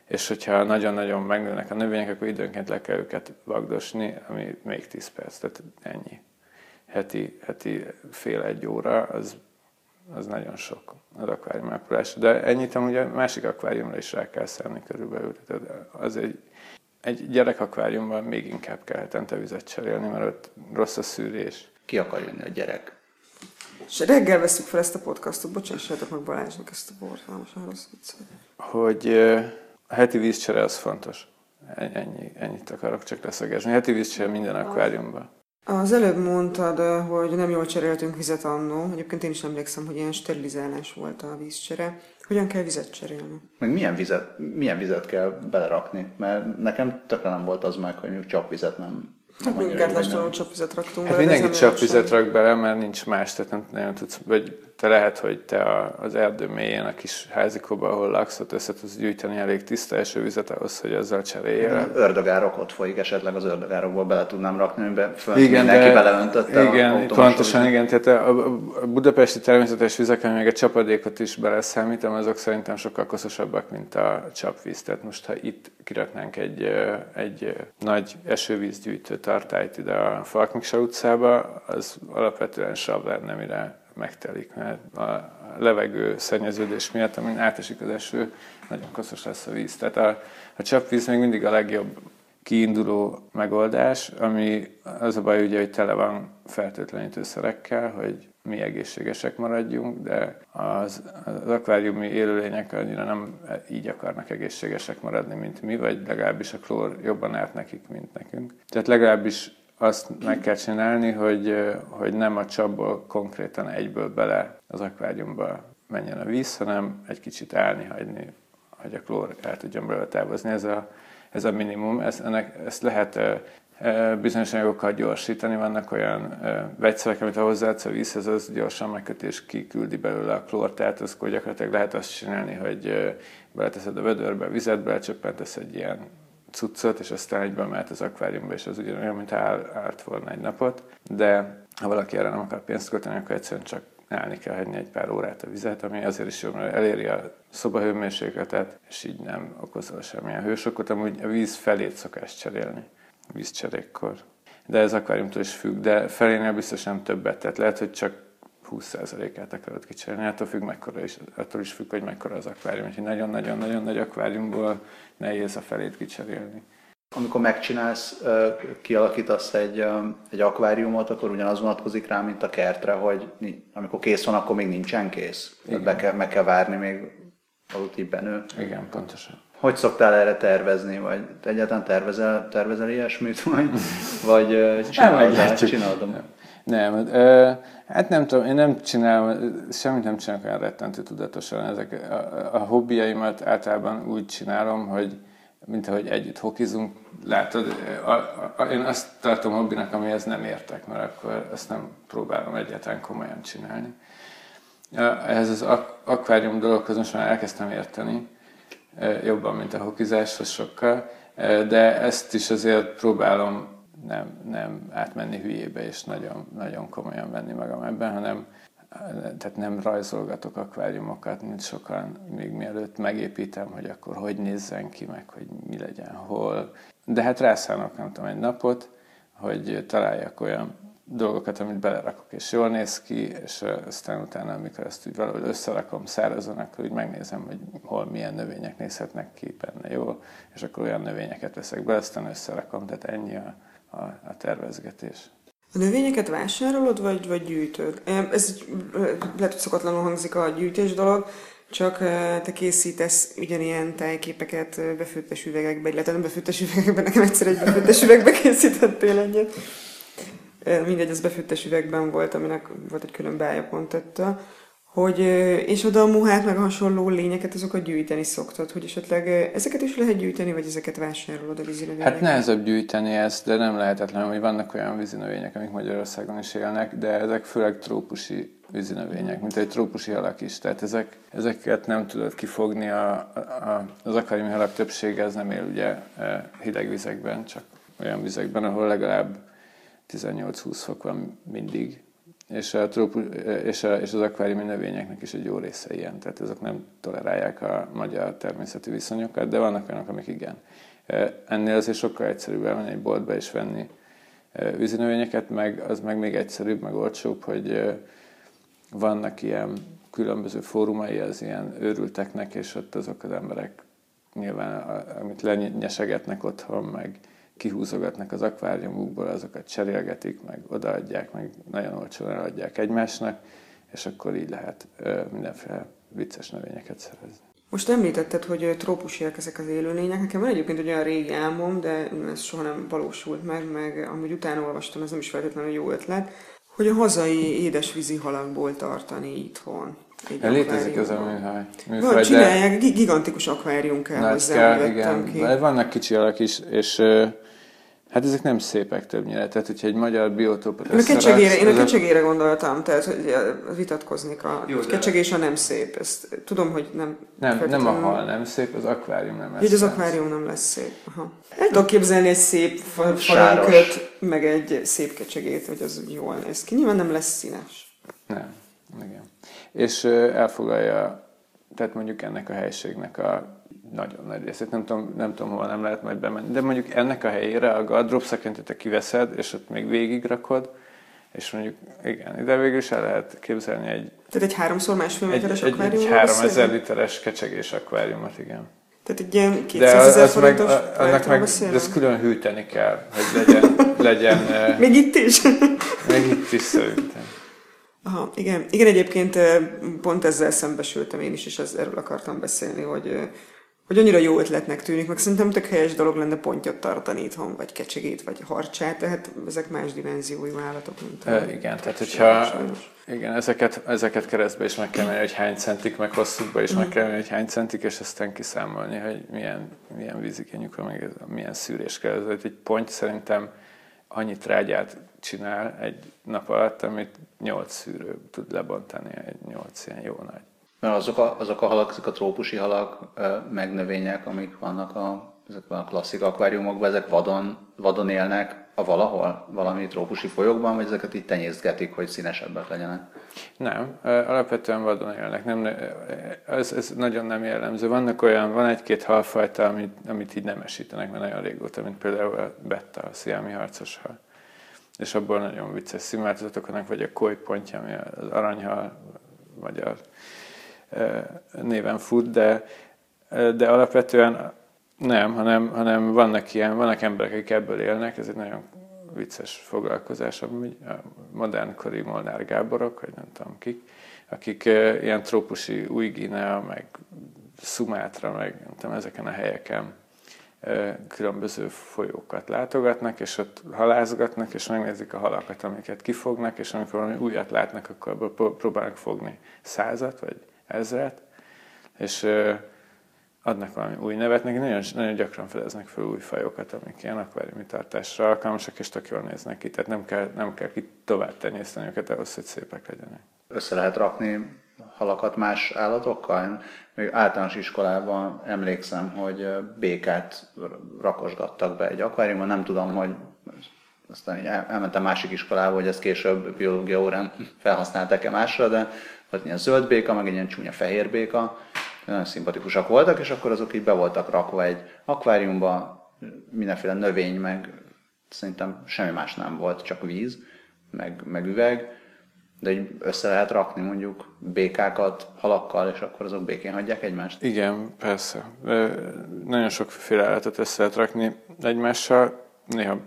és hogyha nagyon-nagyon megnőnek a növények, akkor időnként le kell őket vagdosni, ami még 10 perc, tehát ennyi. Heti, heti fél egy óra, az, az nagyon sok az akvárium ápolás. De ennyit amúgy a másik akváriumra is rá kell szállni körülbelül. Tehát az egy, egy gyerek akváriumban még inkább kell hetente vizet cserélni, mert ott rossz a szűrés. Ki akar jönni a gyerek? És reggel veszük fel ezt a podcastot, bocsássátok meg Balázsnak ezt a borzalmasan rossz viccet. Hogy a heti vízcsere az fontos. Ennyi, ennyit akarok csak leszögezni. Heti vízcsere minden akváriumban. Az előbb mondtad, hogy nem jól cseréltünk vizet annó. Egyébként én is emlékszem, hogy ilyen sterilizálás volt a vízcsere. Hogyan kell vizet cserélni? Meg milyen vizet, milyen vizet kell belerakni? Mert nekem tökre nem volt az meg, hogy csak vizet nem Hát még gátlástalanul csapvizet raktunk hát bele. mindenki csapvizet rak bele, mert nincs más, tehát nem nagyon tudsz, vagy te lehet, hogy te az erdő mélyén a kis házikóban, ahol laksz, ott össze tudsz gyűjteni elég tiszta esővizet ahhoz, hogy azzal cseréljél. Ördögárok ott folyik, esetleg az ördögárokból bele tudnám rakni, amiben fönt igen, mindenki beleöntötte Igen, pontosan, igen. Tehát a, a budapesti természetes vizeken még a csapadékot is beleszámítom, azok szerintem sokkal koszosabbak, mint a csapvíz. Tehát most, ha itt kiraknánk egy, egy nagy esővízgyűjtő tartályt ide a Falkmiksa utcába, az alapvetően sav lenne, mire megtelik, mert a levegő szennyeződés miatt, amin átesik az eső, nagyon koszos lesz a víz. Tehát a, a csapvíz még mindig a legjobb kiinduló megoldás, ami az a baj ugye, hogy tele van fertőtlenítőszerekkel, hogy mi egészségesek maradjunk, de az, az akváriumi élőlények annyira nem így akarnak egészségesek maradni, mint mi, vagy legalábbis a klór jobban árt nekik, mint nekünk. Tehát legalábbis azt meg kell csinálni, hogy, hogy nem a csapból konkrétan egyből bele az akváriumba menjen a víz, hanem egy kicsit állni hagyni, hogy a klór el tudjon belőle távozni. Ez a, ez a minimum. Ez, ennek, ezt lehet bizonyos anyagokkal gyorsítani. Vannak olyan vegyszerek, amit ha hozzáadsz a vízhez, az gyorsan megkötés kiküldi belőle a klórt, tehát az gyakorlatilag lehet azt csinálni, hogy beleteszed a vödörbe, vizet, belecsöppentesz egy ilyen cuccot, és aztán egyben mehet az akváriumba, és az ugyanolyan, mint áll, állt volna egy napot. De ha valaki erre nem akar pénzt költeni, akkor egyszerűen csak állni kell hagyni egy pár órát a vizet, ami azért is jó, mert eléri a szobahőmérsékletet, és így nem okozol semmilyen hősokot. Amúgy a víz felét szokás cserélni vízcserékkor. De ez akváriumtól is függ, de felénél biztos nem többet, tehát lehet, hogy csak 20%-át akarod kicserélni, attól, függ, mekkora is, attól is függ, hogy mekkora az akvárium. Úgyhogy nagyon-nagyon-nagyon nagy akváriumból nehéz a felét kicserélni. Amikor megcsinálsz, kialakítasz egy, egy akváriumot, akkor ugyanaz vonatkozik rá, mint a kertre, hogy amikor kész van, akkor még nincsen kész. Be kell, meg kell várni, még alatt benő. Igen, pontosan. Hogy szoktál erre tervezni, vagy egyáltalán tervezel, tervezel ilyesmit, vagy, vagy csinálod, csinálod? Nem, ö, hát nem tudom, én nem csinálom, semmit nem csinálok olyan rettentő tudatosan. Ezek, a, a hobbiaimat általában úgy csinálom, hogy mint ahogy együtt hokizunk, látod, a, a, én azt tartom hobbinak, amihez nem értek, mert akkor ezt nem próbálom egyáltalán komolyan csinálni. Ehhez az ak- akvárium dologhoz most már elkezdtem érteni, jobban, mint a hokizáshoz sokkal, de ezt is azért próbálom nem, nem átmenni hülyébe, és nagyon, nagyon komolyan venni magam ebben, hanem tehát nem rajzolgatok akváriumokat, mint sokan, még mielőtt megépítem, hogy akkor hogy nézzen ki, meg hogy mi legyen hol. De hát rászánok, nem tudom, egy napot, hogy találjak olyan dolgokat, amit belerakok, és jól néz ki, és aztán utána, amikor ezt úgy valahogy összerakom szárazon, akkor úgy megnézem, hogy hol milyen növények nézhetnek ki benne jól, és akkor olyan növényeket veszek be, aztán összerakom, tehát ennyi a, a, a tervezgetés. A növényeket vásárolod, vagy, vagy gyűjtöd? Ez lehet, hogy szokatlanul hangzik a gyűjtés dolog, csak te készítesz ugyanilyen tájképeket befőttes üvegekbe, illetve nem befőttes üvegekbe, nekem egyszer egy befőttes üvegbe készítettél egyet mindegy, az befőttes üvegben volt, aminek volt egy külön beállja hogy, és oda a muhát, meg hasonló lényeket, azokat gyűjteni szoktad, hogy esetleg ezeket is lehet gyűjteni, vagy ezeket vásárolod a vízinövényeket? Hát nehezebb gyűjteni ezt, de nem lehetetlen, hogy vannak olyan vízinövények, amik Magyarországon is élnek, de ezek főleg trópusi vízinövények, mint egy trópusi halak is. Tehát ezek, ezeket nem tudod kifogni, a, a, az akváriumi halak többsége ez nem él ugye hideg vizekben, csak olyan vizekben, ahol legalább 18-20 fok van mindig, és, a trópu, és, a, és az akváriumi növényeknek is egy jó része ilyen, tehát ezek nem tolerálják a magyar természeti viszonyokat, de vannak olyanok, amik igen. Ennél azért sokkal egyszerűbb elmenni egy boltba és venni vízinövényeket, meg az meg még egyszerűbb, meg olcsóbb, hogy vannak ilyen különböző fórumai az ilyen őrülteknek, és ott azok az emberek nyilván, amit lenyesegetnek otthon, meg kihúzogatnak az akváriumukból, azokat cserélgetik, meg odaadják, meg nagyon olcsón eladják egymásnak, és akkor így lehet mindenféle vicces növényeket szerezni. Most említetted, hogy trópusiak ezek az élőlények. Nekem van egyébként egy olyan régi álmom, de ez soha nem valósult meg, meg amúgy utána olvastam, ez nem is feltétlenül jó ötlet, hogy a hazai édesvízi halakból tartani itthon. Létezik az a műhely. Van, csinálják, de... gigantikus akvárium kell hozzá, kell, igen. Ki. Vannak kicsi alak is, és Hát ezek nem szépek többnyire, tehát hogyha egy magyar biotópot Én a kecsegére, én a kecsegére gondoltam, tehát hogy vitatkoznék, a Jó, kecsegés a nem szép. Ezt tudom, hogy nem... Nem, nem a hal nem szép, az akvárium nem lesz. Így az akvárium nem lesz szép. Aha. El tudok képzelni egy szép falunköt, meg egy szép kecsegét, hogy az jól néz ki. Nyilván nem lesz színes. Nem, igen. És elfoglalja, tehát mondjuk ennek a helységnek a nagyon nagy részét, nem tudom, nem tudom, hova nem lehet majd bemenni, de mondjuk ennek a helyére a gardrób te kiveszed, és ott még végigrakod, és mondjuk, igen, ide végül is el lehet képzelni egy... Tehát egy háromszor másfél méteres egy, akváriumot? Egy, egy 3000 literes kecsegés akváriumot, igen. Tehát egy ilyen 200 ezer forintos meg, annak meg, de ezt külön hűteni kell, hogy legyen... [LAUGHS] legyen még itt is? még itt is szerintem. Aha, igen. Igen, egyébként pont ezzel szembesültem én is, és erről akartam beszélni, hogy hogy annyira jó ötletnek tűnik, meg szerintem tök helyes dolog lenne pontyot tartani itthon, vagy kecsegét, vagy harcsát, tehát ezek más dimenziói állatok, mint. E, igen, tehát hogyha igen, ezeket, ezeket keresztbe is meg kell menni, hogy hány centik, meg hosszúkba is mm. meg kell menni, hogy hány centik, és aztán kiszámolni, hogy milyen, milyen vízigényük van, meg milyen szűrés kell. Ez egy ponty szerintem annyi trágyát csinál egy nap alatt, amit nyolc szűrő tud lebontani, egy nyolc ilyen jó nagy. Mert azok a, azok a halak, azok a trópusi halak, meg növények, amik vannak a, ezekben a klasszik akváriumokban, ezek vadon, vadon élnek a valahol, valami trópusi folyókban, vagy ezeket így tenyészgetik, hogy színesebbek legyenek? Nem, alapvetően vadon élnek. Nem, ez, ez nagyon nem jellemző. Vannak olyan, van egy-két halfajta, amit, amit így nemesítenek, mert nagyon régóta, mint például a betta, a sziámi harcos hal. És abból nagyon vicces színváltozatok vannak, vagy a pontja, ami az aranyhal, vagy a néven fut, de, de alapvetően nem, hanem, hanem vannak ilyen, vannak emberek, akik ebből élnek, ez egy nagyon vicces foglalkozás, ami a modernkori Molnár Gáborok, vagy nem tudom kik, akik ilyen trópusi új Guinea, meg Szumátra, meg nem tudom, ezeken a helyeken különböző folyókat látogatnak, és ott halászgatnak, és megnézik a halakat, amiket kifognak, és amikor valami újat látnak, akkor próbálnak fogni százat, vagy ezret, és adnak valami új nevet, neki nagyon, nagyon gyakran fedeznek fel új fajokat, amik ilyen akváriumi tartásra alkalmasak, és tök jól néznek ki, tehát nem kell, nem kell ki tovább tenyészteni őket ahhoz, hogy szépek legyenek. Össze lehet rakni halakat más állatokkal? Még általános iskolában emlékszem, hogy békát rakosgattak be egy akváriumban, nem tudom, hogy aztán elmentem másik iskolába, hogy ezt később biológia órán felhasználtak-e másra, de volt ilyen zöld béka, meg egy ilyen csúnya fehér béka, nagyon szimpatikusak voltak, és akkor azok így be voltak rakva egy akváriumba, mindenféle növény, meg szerintem semmi más nem volt, csak víz, meg, meg üveg, de így össze lehet rakni mondjuk békákat halakkal, és akkor azok békén hagyják egymást? Igen, persze. Nagyon sokféle állatot össze lehet rakni egymással, néha,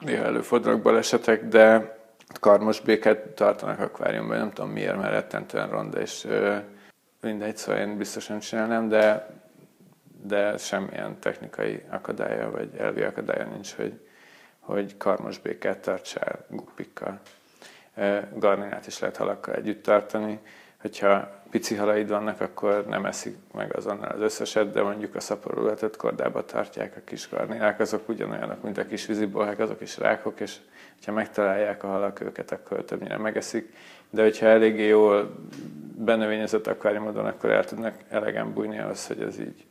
néha előfordulnak balesetek, de karmos béket tartanak akváriumban, nem tudom miért, mert rettentően ronda, és mindegy, szóval én biztosan csinálnám, de, de semmilyen technikai akadálya, vagy elvi akadálya nincs, hogy, hogy karmos békát tartsál gupikkal. Garninát is lehet halakkal együtt tartani, hogyha pici halaid vannak, akkor nem eszik meg azonnal az összeset, de mondjuk a szaporulatot kordába tartják a kis garnilák, azok ugyanolyanok, mint a kis vízibolhák, azok is rákok, és ha megtalálják a halak őket, akkor többnyire megeszik. De hogyha eléggé jól benövényezett akváriumodon, akkor el tudnak elegen bújni ahhoz, hogy ez így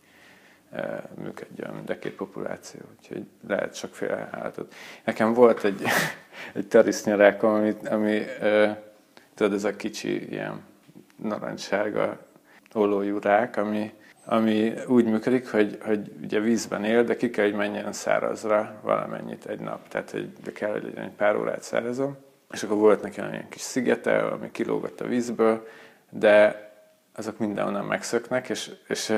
e, működjön mind a két populáció. Úgyhogy lehet sokféle állatot. Nekem volt egy, [LAUGHS] egy tarisznyarákom, ami, ami e, tudod, ez a kicsi ilyen narancssárga olójú rák, ami, ami úgy működik, hogy, hogy ugye vízben él, de ki kell, hogy menjen szárazra valamennyit egy nap. Tehát hogy de kell, hogy egy pár órát szárazom. És akkor volt neki olyan kis szigete, ami kilógott a vízből, de azok mindenhonnan megszöknek, és, és,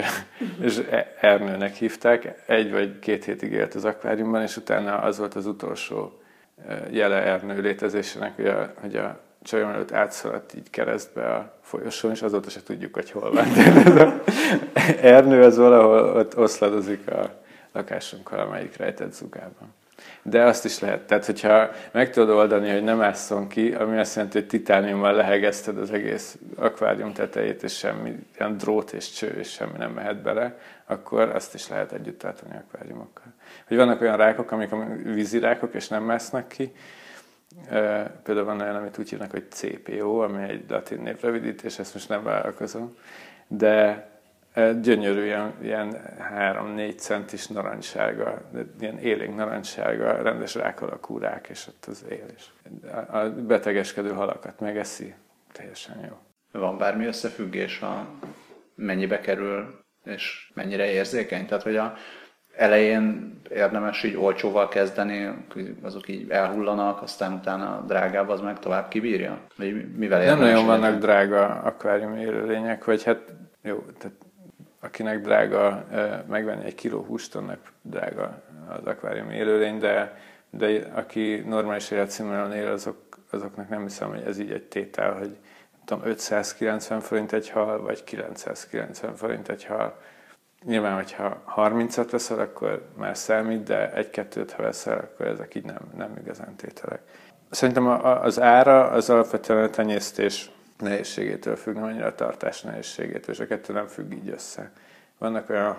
és Ernőnek hívták. Egy vagy két hétig élt az akváriumban, és utána az volt az utolsó jele Ernő létezésének, hogy a, hogy a csajom előtt átszaladt így keresztbe a folyosón, és azóta se tudjuk, hogy hol van. Ernő az valahol ott oszladozik a lakásunkkal, amelyik rejtett zugában. De azt is lehet. Tehát, hogyha meg tudod oldani, hogy nem ásszon ki, ami azt jelenti, hogy titániummal lehegezted az egész akvárium tetejét, és semmi, ilyen drót és cső, és semmi nem mehet bele, akkor azt is lehet együtt tartani akváriumokkal. Hogy vannak olyan rákok, amik vízirákok, és nem másznak ki, Például van olyan, amit úgy hívnak, hogy CPO, ami egy latin névrövidítés, ezt most nem vállalkozom, de gyönyörű, ilyen, ilyen 3-4 centis narancssárga, ilyen élénk narancssárga, rendes rák alakú rák, és ott az él is. A betegeskedő halakat megeszi, teljesen jó. Van bármi összefüggés, a mennyibe kerül, és mennyire érzékeny? Tehát, hogy a elején érdemes így olcsóval kezdeni, azok így elhullanak, aztán utána drágább az meg tovább kibírja? Vagy mivel Nem nagyon vannak drága akvárium élőlények, vagy hát jó, tehát akinek drága megvenni egy kiló húst, annak drága az akvárium élőlény, de, de aki normális életszínvonalon él, azok, azoknak nem hiszem, hogy ez így egy tétel, hogy tudom, 590 forint egy hal, vagy 990 forint egy hal. Nyilván, hogyha 30-at veszel, akkor már számít, de egy-kettőt, ha veszel, akkor ezek így nem, nem igazán tételek. Szerintem az ára az alapvetően a tenyésztés nehézségétől függ, nem annyira a tartás nehézségétől, és a kettő nem függ így össze. Vannak olyan,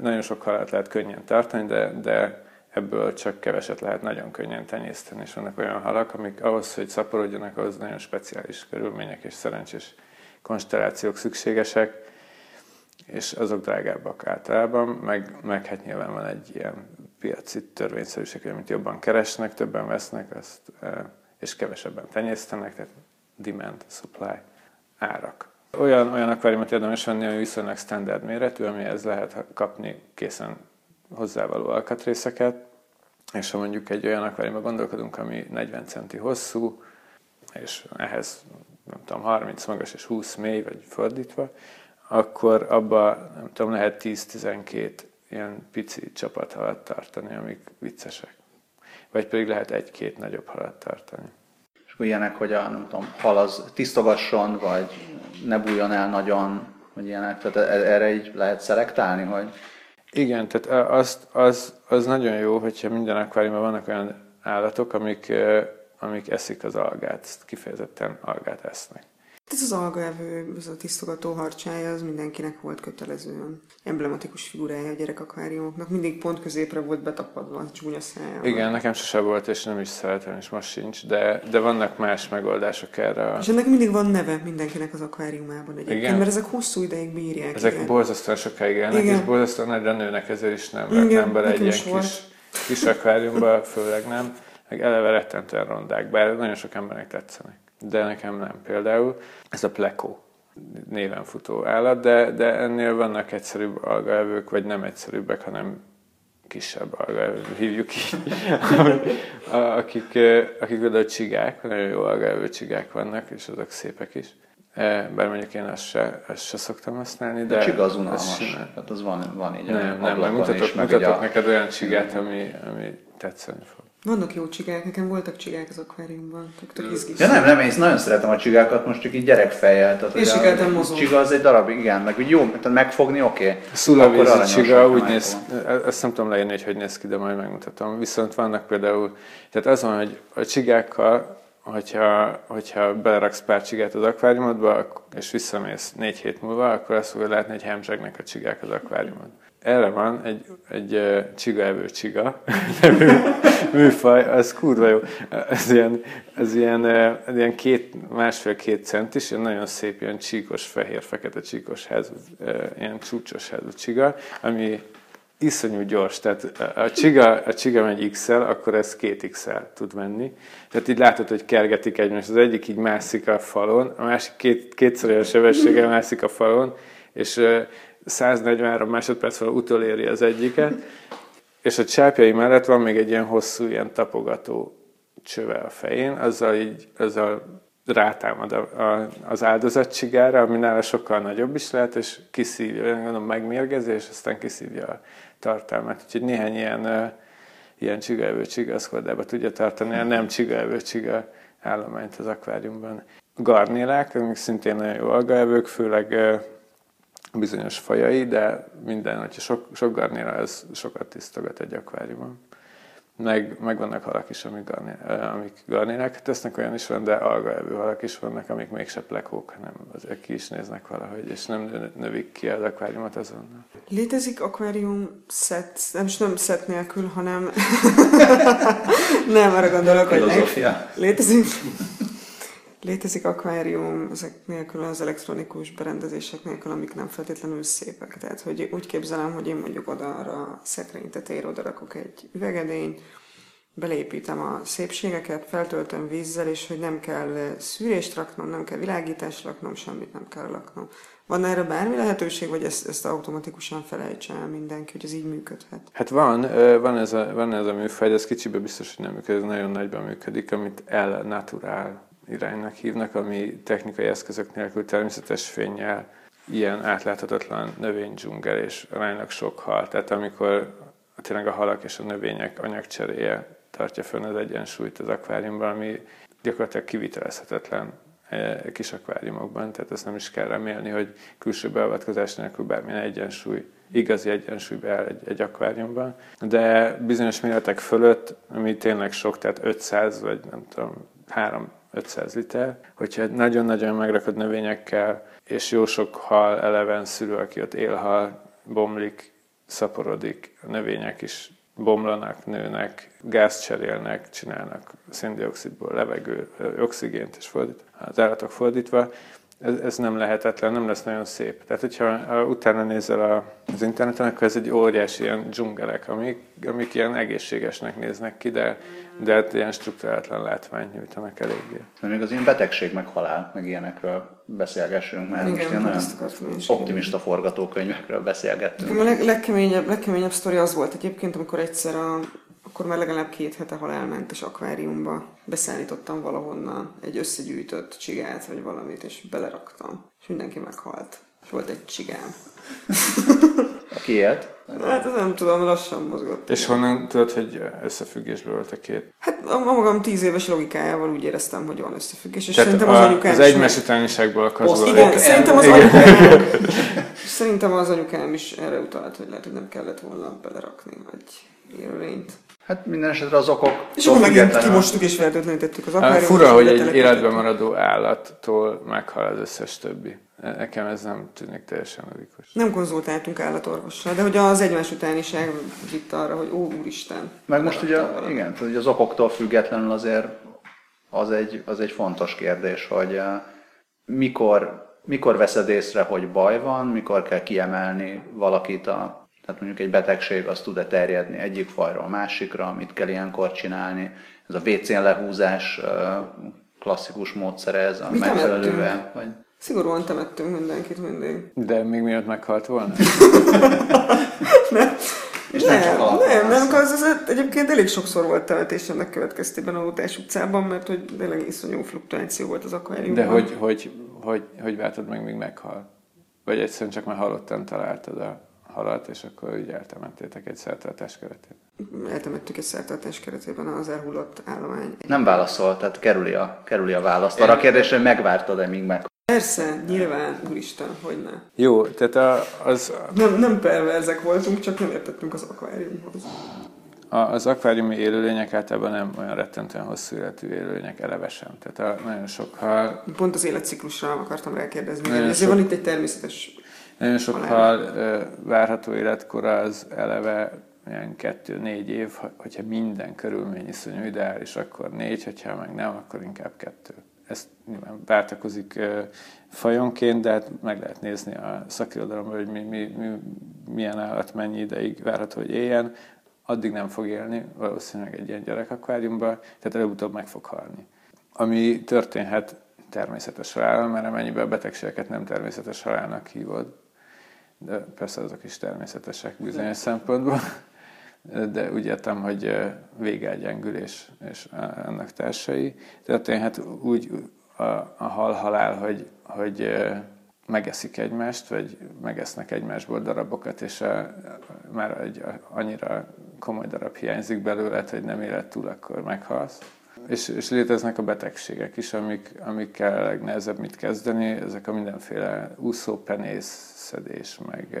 nagyon sok halat lehet könnyen tartani, de, de ebből csak keveset lehet nagyon könnyen tenyészteni, és vannak olyan halak, amik ahhoz, hogy szaporodjanak, ahhoz nagyon speciális körülmények és szerencsés konstellációk szükségesek, és azok drágábbak általában, meg, meg hát nyilván van egy ilyen piaci törvényszerűség, amit jobban keresnek, többen vesznek, azt, és kevesebben tenyésztenek, tehát demand, supply, árak. Olyan, olyan akváriumot érdemes venni, ami viszonylag standard méretű, amihez lehet kapni készen hozzávaló alkatrészeket, és ha mondjuk egy olyan akváriumban gondolkodunk, ami 40 centi hosszú, és ehhez nem tudom, 30 magas és 20 mély, vagy fordítva, akkor abba nem tudom, lehet 10-12 ilyen pici csapat halat tartani, amik viccesek. Vagy pedig lehet egy-két nagyobb halat tartani akkor ilyenek, hogy a nem tudom, hal az tisztogasson, vagy ne bújjon el nagyon, vagy ilyenek. Tehát e- erre így lehet szelektálni, hogy... Igen, tehát az, az, az nagyon jó, hogyha minden akváriumban vannak olyan állatok, amik, amik eszik az algát, kifejezetten algát esznek. Ez az algaevő, ez a tisztogató harcsája, az mindenkinek volt kötelezően emblematikus figurája a gyerekakváriumoknak. Mindig pont középre volt betapadva a csúnya szája. Igen, nekem sose volt, és nem is szeretem, és most sincs, de, de vannak más megoldások erre. És ennek mindig van neve mindenkinek az akváriumában egyébként, igen. mert ezek hosszú ideig bírják. Ezek igen. borzasztóan sokáig élnek, igen. és borzasztóan nagyra nőnek, ezért is nem vettem bele egy ilyen kis, kis akváriumba, főleg nem. Meg eleve rettentően rondák, bár nagyon sok embernek tetszenek de nekem nem például. Ez a plekó néven futó állat, de, de ennél vannak egyszerűbb algaevők, vagy nem egyszerűbbek, hanem kisebb algaevők, hívjuk így, akik, akik oda csigák, nagyon jó algaevő csigák vannak, és azok szépek is. E, bár mondjuk én ezt se, ezt se szoktam használni, de... A csiga az unalmas, tehát az van, van így Nem, nem, nem mutatok, mutatok a... neked olyan csigát, ami, ami tetszeni fog. Vannak jó csigák, nekem voltak csigák az akváriumban, tök, tök izgis. Ja nem, nem, én nagyon szeretem a csigákat, most csak így gyerekfejjel. Tehát, én sikertem mozog. Csiga az egy darab, igen, meg úgy jó, tehát megfogni, oké. Okay. Szulavízi csiga úgy néz, ezt nem tudom leírni, hogy hogy néz ki, de majd megmutatom. Viszont vannak például, tehát az van, hogy a csigákkal, hogyha, hogyha beleraksz pár csigát az akváriumodba, és visszamész négy hét múlva, akkor azt fogod látni, hogy hemzsegnek a csigák az akváriumod erre van egy, egy uh, csigaevő csiga [LAUGHS] műfaj, az kurva jó. Ez ilyen, ez ilyen, ilyen két, másfél-két centis, ilyen nagyon szép, ilyen csíkos, fehér-fekete csíkos ház, uh, ilyen csúcsos házú csiga, ami iszonyú gyors, tehát a csiga, a csiga megy XL, akkor ez két XL tud menni. Tehát így látod, hogy kergetik egymást. Az egyik így mászik a falon, a másik két, kétszer olyan sebességgel mászik a falon, és 143 másodperc van utoléri az egyiket, és a csápjai mellett van még egy ilyen hosszú, ilyen tapogató csöve a fején, azzal így, azzal rátámad a, a, az áldozatcsigára, ami nála sokkal nagyobb is lehet, és kiszívja, gondolom megmérgezi, és aztán kiszívja a tartalmát. Úgyhogy néhány ilyen, ilyen csigaevő csiga az tudja tartani a nem csigaevő csiga állományt az akváriumban. Garnélák, amik szintén nagyon jó algaevők, főleg bizonyos fajai, de minden, hogyha sok, sok garnéra, ez sokat tisztogat egy akváriumban. meg, meg vannak halak is, amik, garni, amik garnének tesznek, olyan is van, de algaevő halak is vannak, amik mégse plekók, hanem azért ki is néznek valahogy, és nem növik ki az akváriumot azonnal. Létezik akvárium szett, nem, nem szett nélkül, hanem [LAUGHS] nem, arra gondolok, hogy létezik Létezik akvárium ezek nélkül az elektronikus berendezések nélkül, amik nem feltétlenül szépek. Tehát, hogy úgy képzelem, hogy én mondjuk oda arra szekrény tetejére oda rakok egy üvegedényt, belépítem a szépségeket, feltöltöm vízzel, és hogy nem kell szűrést raknom, nem kell világítást raknom, semmit nem kell raknom. Van erre bármi lehetőség, vagy ezt, ezt automatikusan felejtse el mindenki, hogy ez így működhet? Hát van, van ez a, van ez a műfaj, de ez kicsibe biztos, hogy nem működik, ez nagyon nagyban működik, amit El Natural iránynak hívnak, ami technikai eszközök nélkül természetes fényjel ilyen átláthatatlan növénydzsungel és aránylag sok hal. Tehát amikor tényleg a halak és a növények anyagcseréje tartja fönn az egyensúlyt az akváriumban, ami gyakorlatilag kivitelezhetetlen eh, kis akváriumokban, tehát ezt nem is kell remélni, hogy külső beavatkozás nélkül bármilyen egyensúly, igazi egyensúly beáll egy, egy akváriumban. De bizonyos méretek fölött, ami tényleg sok, tehát 500 vagy nem tudom, 3 500 liter. Hogyha nagyon-nagyon megrakod növényekkel, és jó sok hal eleven szülő, aki ott élhal, bomlik, szaporodik, a növények is bomlanak, nőnek, gázt cserélnek, csinálnak széndiokszidból levegő, oxigént és fordít, az állatok fordítva, ez, ez nem lehetetlen, nem lesz nagyon szép. Tehát, hogyha ha utána nézel a, az interneten, akkor ez egy óriási ilyen dzsungelek, amik, amik ilyen egészségesnek néznek ki, de, de hát ilyen struktúrálatlan látványt nyújtanak eléggé. Mert még az ilyen betegség, meg halál, meg ilyenekről beszélgessünk, mert Igen, most ilyen nagyon optimista forgatókönyvekről beszélgettünk. A leg, legkeményebb, legkeményebb sztori az volt egyébként, amikor egyszer a akkor már legalább két hete halálmentes akváriumba beszállítottam valahonnan egy összegyűjtött csigát, vagy valamit, és beleraktam. És mindenki meghalt. És volt egy csigám. Aki élt? Hát nem tudom, lassan mozgott. És honnan tudod, hogy összefüggésből volt a két? Hát a magam tíz éves logikájával úgy éreztem, hogy van összefüggés, és Tehát szerintem az anyukám Az egymás utániságból akarsz Igen, szerintem az anyukám, [LAUGHS] szerintem az anyukám is erre utalt, hogy lehet, hogy nem kellett volna belerakni egy élőlényt. Hát minden esetre az okok... És akkor megint kimostuk és fertőtlenítettük az akváriumot. Fura, hogy egy életben maradó állattól meghal az összes többi. Nekem ez nem tűnik teljesen logikus. Nem konzultáltunk állatorvossal, de hogy az egymás utániság itt arra, hogy ó, úristen. Meg most ugye, igen, hogy az okoktól függetlenül azért az egy, az egy fontos kérdés, hogy eh, mikor, mikor veszed észre, hogy baj van, mikor kell kiemelni valakit a tehát mondjuk egy betegség az tud-e terjedni egyik fajról a másikra, amit kell ilyenkor csinálni. Ez a WC-n lehúzás klasszikus módszere ez a megfelelően. Vagy... Szigorúan temettünk mindenkit mindig. De még miatt meghalt volna? [LAUGHS] nem. És nem, nem, nem, nem, az, az, egyébként elég sokszor volt temetés ennek következtében a Lótás utcában, mert hogy tényleg iszonyú fluktuáció volt az akváriumban. De hogy, hogy, hogy, hogy vártad meg, még meghal? Vagy egyszerűen csak már halottan találtad a halat, és akkor úgy eltemettétek egy szertartás keretében. Eltemettük egy szertartás keretében az elhullott állomány. Nem válaszol, tehát kerüli a, kerüli a választ. Arra a kérdésre, hogy megvártad-e, míg meg... Persze, nyilván, úristen, hogy ne. Jó, tehát a, az... Nem, nem perverzek voltunk, csak nem értettünk az akváriumhoz. A, az akváriumi élőlények általában nem olyan rettentően hosszú életű élőlények eleve sem. Tehát a, nagyon sok hal... Pont az életciklusra akartam rákérdezni. Ezért sok... van itt egy természetes nagyon sok hal várható életkora az eleve ilyen kettő-négy év, hogyha minden körülmény iszonyú ideális, akkor négy, hogyha meg nem, akkor inkább kettő. Ez nyilván váltakozik fajonként, de hát meg lehet nézni a szakirodalomban, hogy mi, mi, mi, milyen állat mennyi ideig várható, hogy éljen. Addig nem fog élni, valószínűleg egy ilyen gyerekakváriumban, tehát előbb-utóbb meg fog halni. Ami történhet természetes halál, mert amennyiben a betegségeket nem természetes halálnak hívod, de persze azok is természetesek bizonyos szempontból. De úgy értem, hogy végelgyengülés és ennek társai. Történhet úgy a, a hal halál, hogy, hogy megeszik egymást, vagy megesznek egymásból darabokat, és a, már egy annyira komoly darab hiányzik belőle, hogy nem élet túl, akkor meghalsz. És, és léteznek a betegségek is, amik, amikkel legnehezebb mit kezdeni, ezek a mindenféle úszópenész, szedés, meg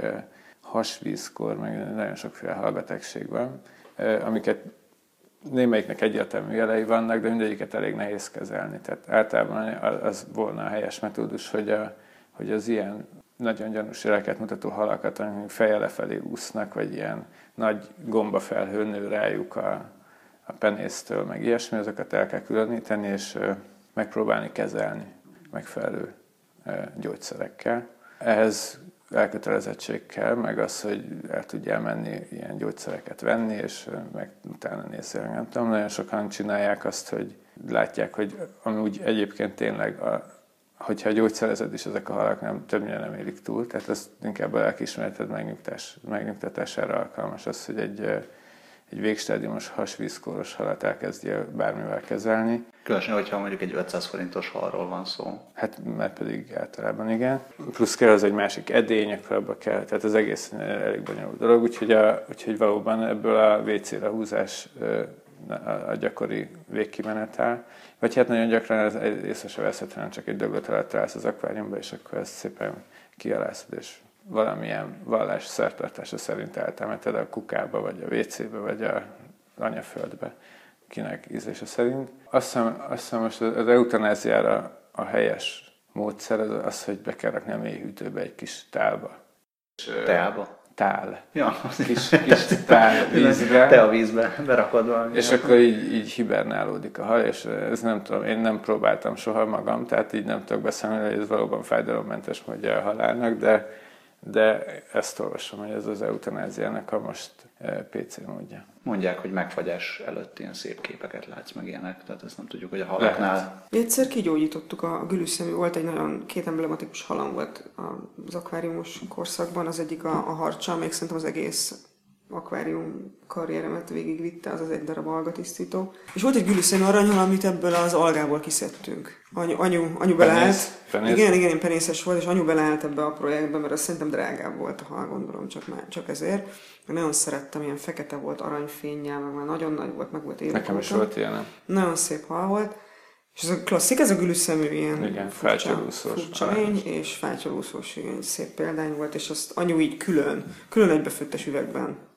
hasvízkor, meg nagyon sokféle halbetegség van, amiket némelyiknek egyértelmű jelei vannak, de mindegyiket elég nehéz kezelni. Tehát általában az volna a helyes metódus, hogy, a, hogy az ilyen nagyon gyanús jeleket mutató halakat, amik feje lefelé úsznak, vagy ilyen nagy gombafelhő nő rájuk a, a penésztől, meg ilyesmi, azokat el kell különíteni, és megpróbálni kezelni megfelelő gyógyszerekkel. Ehhez elkötelezettség kell, meg az, hogy el tudjál menni ilyen gyógyszereket venni, és meg utána nézni. Nem tudom, nagyon sokan csinálják azt, hogy látják, hogy amúgy egyébként tényleg, a, hogyha gyógyszerezed is, ezek a halak nem, többnyire nem érik túl, tehát ez inkább a lelkismereted megnyugtás, megnyugtatására alkalmas az, hogy egy egy végstádiumos hasvízkóros halat elkezdje bármivel kezelni. Különösen, hogyha mondjuk egy 500 forintos halról van szó. Hát, mert pedig általában igen. Plusz kell az egy másik edény, akkor abba kell, tehát az egész elég bonyolult dolog, úgyhogy, a, úgyhogy valóban ebből a WC-re húzás a gyakori végkimenetel. Vagy hát nagyon gyakran ez észre se veszhet, hanem csak egy döglött alatt találsz az akváriumba, és akkor ezt szépen kialászod, és valamilyen vallás szertartása szerint eltemeted a kukába, vagy a WC-be, vagy a anyaföldbe, kinek ízlése szerint. Azt hiszem, azt hiszem most az eutanáziára a helyes módszer az, az hogy be kell rakni a mélyhűtőbe egy kis tálba. Teába? Tál. Ja, kis, kis tál [LAUGHS] vízbe. Te a vízbe berakod valami. És akkor így, így hibernálódik a hal, és ez nem tudom, én nem próbáltam soha magam, tehát így nem tudok beszélni, hogy ez valóban fájdalommentes módja a halálnak, de de ezt olvasom, hogy ez az eutanáziának a most eh, PC módja. Mondják, hogy megfagyás előtt ilyen szép képeket látsz meg ilyenek, tehát ezt nem tudjuk, hogy a halaknál... Egyszer kigyógyítottuk a gülüszemű, volt egy nagyon két emblematikus halam volt az akváriumos korszakban, az egyik a, a harcsa, még szerintem az egész akvárium karrieremet végigvitte, az az egy darab algatisztító. És volt egy gülüszemű aranyhal, amit ebből az algából kiszedtünk. Anyu, anyu, anyu beleállt. Penész. Igen, igen, én penészes volt, és anyu beleállt ebbe a projektbe, mert azt szerintem drágább volt a hal, gondolom, csak, már, csak ezért. Én nagyon szerettem, ilyen fekete volt, aranyfényjel, meg már nagyon nagy volt, meg volt évek Nekem is volt ilyen. Nagyon szép hal volt. És ez a klasszik, ez a gülüszemű ilyen igen, furcsa, furcsa lény, és fátyolúszós, igen, szép példány volt, és azt anyu így külön, külön egybefőttes üvegben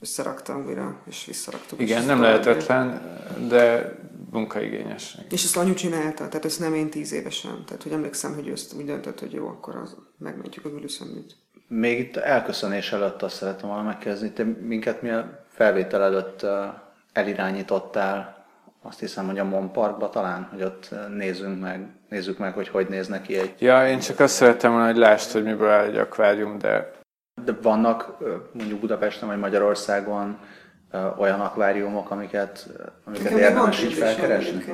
összerakta újra, és visszaraktuk. Igen, nem lehetetlen, de munkaigényes. És ezt anyu csinálta, tehát ezt nem én tíz évesen. Tehát, hogy emlékszem, hogy ő ezt úgy döntött, hogy jó, akkor az, megmentjük a gülüszöműt. Még itt elköszönés előtt azt szeretem volna megkezdeni. Te minket mi a felvétel előtt elirányítottál, azt hiszem, hogy a Mon Parkba talán, hogy ott nézzünk meg, nézzük meg, hogy hogy néz neki egy... Ja, én csak azt szerettem volna, hogy lásd, hogy miből áll egy akvárium, de de vannak mondjuk Budapesten vagy Magyarországon olyan akváriumok, amiket, amiket érdemes így felkeresni?